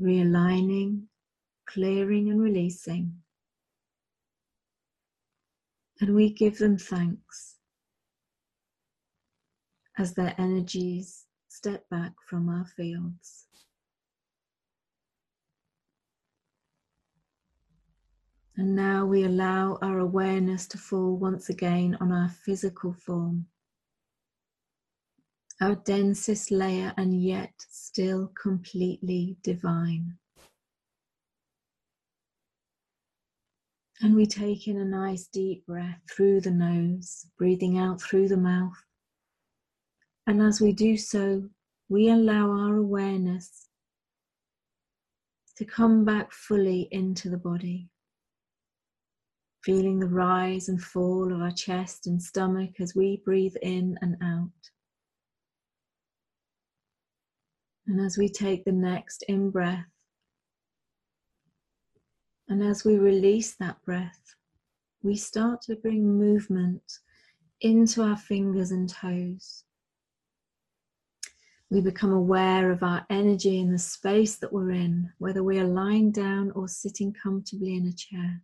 realigning, clearing, and releasing, And we give them thanks as their energies step back from our fields. And now we allow our awareness to fall once again on our physical form, our densest layer, and yet still completely divine. And we take in a nice deep breath through the nose, breathing out through the mouth. And as we do so, we allow our awareness to come back fully into the body. Feeling the rise and fall of our chest and stomach as we breathe in and out. And as we take the next in breath, and as we release that breath, we start to bring movement into our fingers and toes. We become aware of our energy in the space that we're in, whether we are lying down or sitting comfortably in a chair.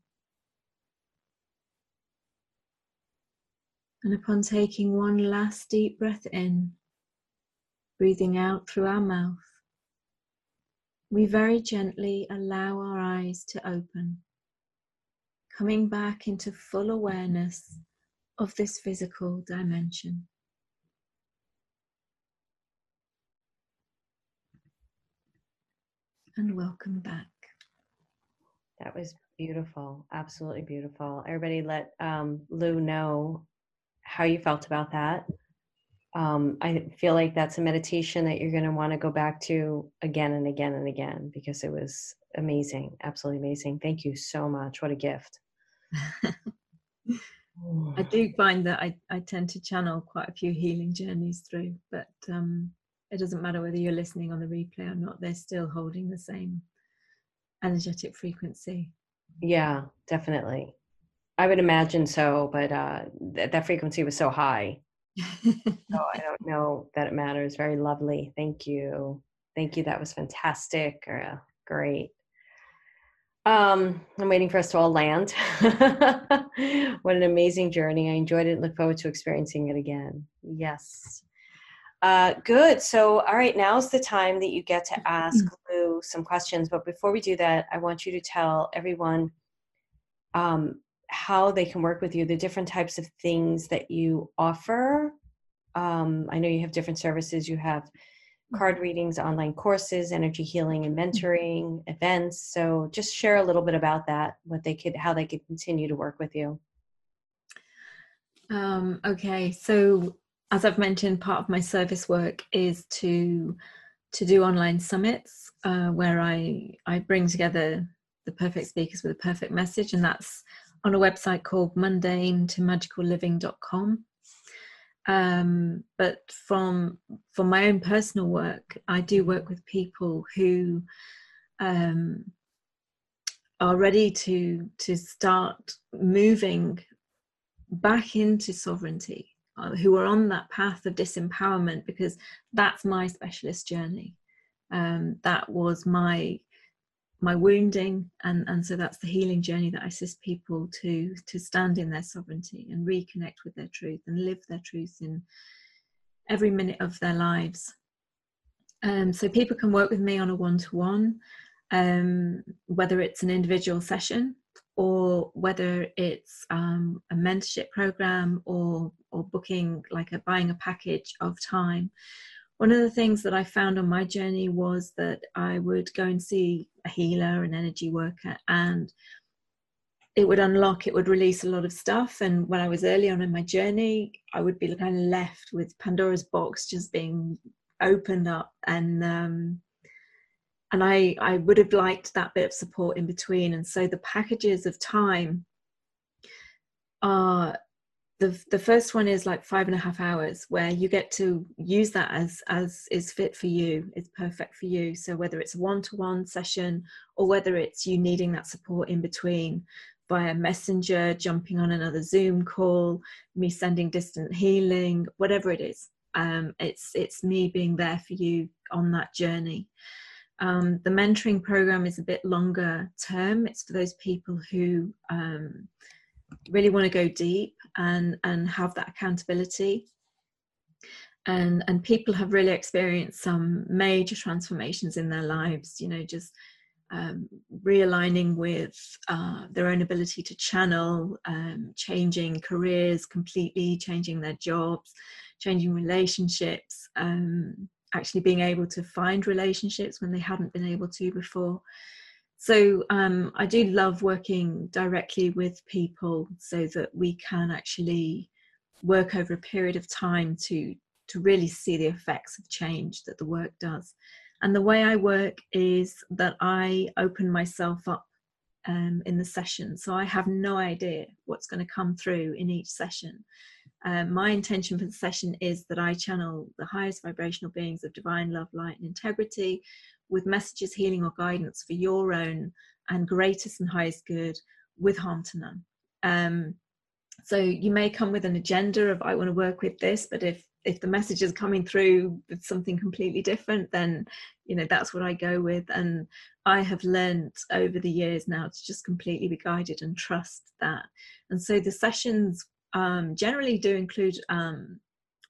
And upon taking one last deep breath in, breathing out through our mouth, we very gently allow our eyes to open, coming back into full awareness of this physical dimension. And welcome back. That was beautiful, absolutely beautiful. Everybody, let um, Lou know how you felt about that um, I feel like that's a meditation that you're going to want to go back to again and again and again because it was amazing, absolutely amazing. Thank you so much. What a gift. I do find that I, I tend to channel quite a few healing journeys through, but um, it doesn't matter whether you're listening on the replay or not, they're still holding the same energetic frequency. Yeah, definitely. I would imagine so, but uh, th- that frequency was so high so I don't know that it matters. Very lovely. Thank you. Thank you. That was fantastic. Uh, great. Um, I'm waiting for us to all land. what an amazing journey. I enjoyed it. Look forward to experiencing it again. Yes. Uh, good. So, all right, now's the time that you get to ask Lou some questions. But before we do that, I want you to tell everyone um, how they can work with you, the different types of things that you offer. Um, I know you have different services. You have card readings, online courses, energy healing and mm-hmm. mentoring, events. So just share a little bit about that, what they could, how they could continue to work with you. Um, okay, so as I've mentioned, part of my service work is to to do online summits uh, where I I bring together the perfect speakers with a perfect message, and that's on a website called mundane to magicalliving.com. Um, but from from my own personal work, I do work with people who um, are ready to to start moving back into sovereignty, uh, who are on that path of disempowerment, because that's my specialist journey. Um, that was my my wounding and and so that's the healing journey that i assist people to to stand in their sovereignty and reconnect with their truth and live their truth in every minute of their lives um, so people can work with me on a one-to-one um, whether it's an individual session or whether it's um, a mentorship program or or booking like a buying a package of time one of the things that I found on my journey was that I would go and see a healer, an energy worker, and it would unlock, it would release a lot of stuff. And when I was early on in my journey, I would be kind of left with Pandora's box just being opened up and um, and I, I would have liked that bit of support in between. And so the packages of time are the the first one is like five and a half hours where you get to use that as as is fit for you is perfect for you so whether it's a one-to-one session or whether it's you needing that support in between via messenger jumping on another zoom call me sending distant healing whatever it is um, it's it's me being there for you on that journey um, the mentoring program is a bit longer term. It's for those people who um, really want to go deep and and have that accountability. And and people have really experienced some major transformations in their lives you know just um, realigning with uh, their own ability to channel um, changing careers completely changing their jobs changing relationships um, actually being able to find relationships when they hadn't been able to before so um, i do love working directly with people so that we can actually work over a period of time to to really see the effects of change that the work does. And the way I work is that I open myself up um, in the session. So I have no idea what's going to come through in each session. Um, my intention for the session is that I channel the highest vibrational beings of divine love, light, and integrity with messages, healing, or guidance for your own and greatest and highest good with harm to none. Um, so you may come with an agenda of I want to work with this, but if if the message is coming through with something completely different then you know that's what i go with and i have learned over the years now to just completely be guided and trust that and so the sessions um, generally do include um,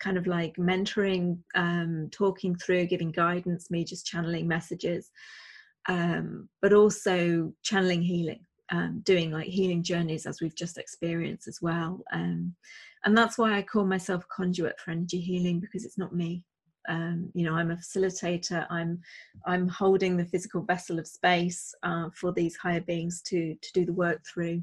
kind of like mentoring um, talking through giving guidance me just channeling messages um, but also channeling healing um, doing like healing journeys as we've just experienced as well um, and that's why i call myself conduit for energy healing because it's not me. You know i'm a facilitator i'm i'm holding the physical vessel of space uh, for these higher beings to to do the work through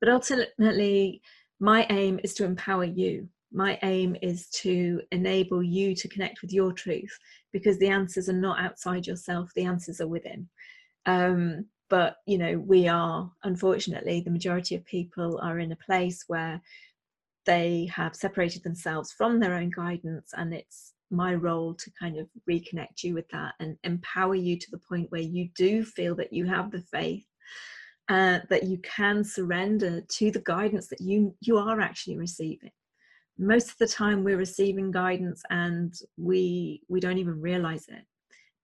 but ultimately my aim is to empower you. My aim is to enable you to connect with your truth because the answers are not outside yourself the answers are within. Um, but you know we are unfortunately the majority of people are in a place where they have separated themselves from their own guidance and it's my role to kind of reconnect you with that and empower you to the point where you do feel that you have the faith uh, that you can surrender to the guidance that you you are actually receiving. Most of the time we're receiving guidance and we we don't even realize it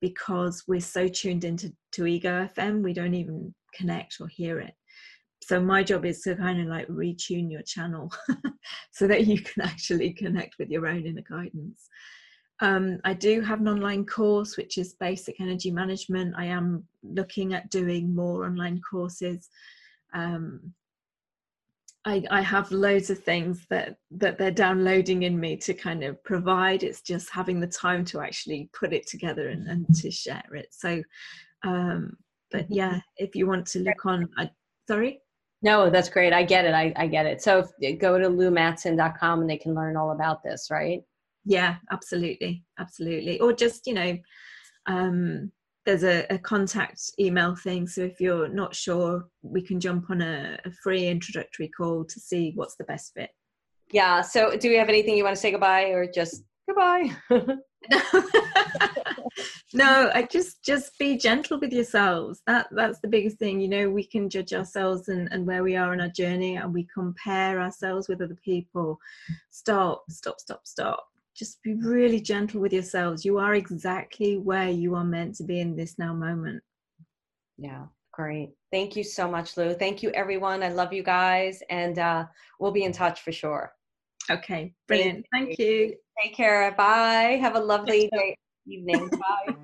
because we're so tuned into to ego fm we don't even connect or hear it. So my job is to kind of like retune your channel so that you can actually connect with your own inner guidance um, i do have an online course which is basic energy management i am looking at doing more online courses um, I, I have loads of things that that they're downloading in me to kind of provide it's just having the time to actually put it together and, and to share it so um but yeah if you want to look on I, sorry no, that's great. I get it. I, I get it. So go to loumatson.com and they can learn all about this, right? Yeah, absolutely. Absolutely. Or just, you know, um, there's a, a, contact email thing. So if you're not sure, we can jump on a, a free introductory call to see what's the best fit. Yeah. So do we have anything you want to say goodbye or just goodbye? no i just just be gentle with yourselves that that's the biggest thing you know we can judge ourselves and, and where we are in our journey and we compare ourselves with other people stop stop stop stop just be really gentle with yourselves. You are exactly where you are meant to be in this now moment. Yeah great. Thank you so much lou. Thank you everyone. I love you guys and uh, we'll be in touch for sure. Okay brilliant. Thank, thank you. you. Take care. Bye. Have a lovely day evening. Bye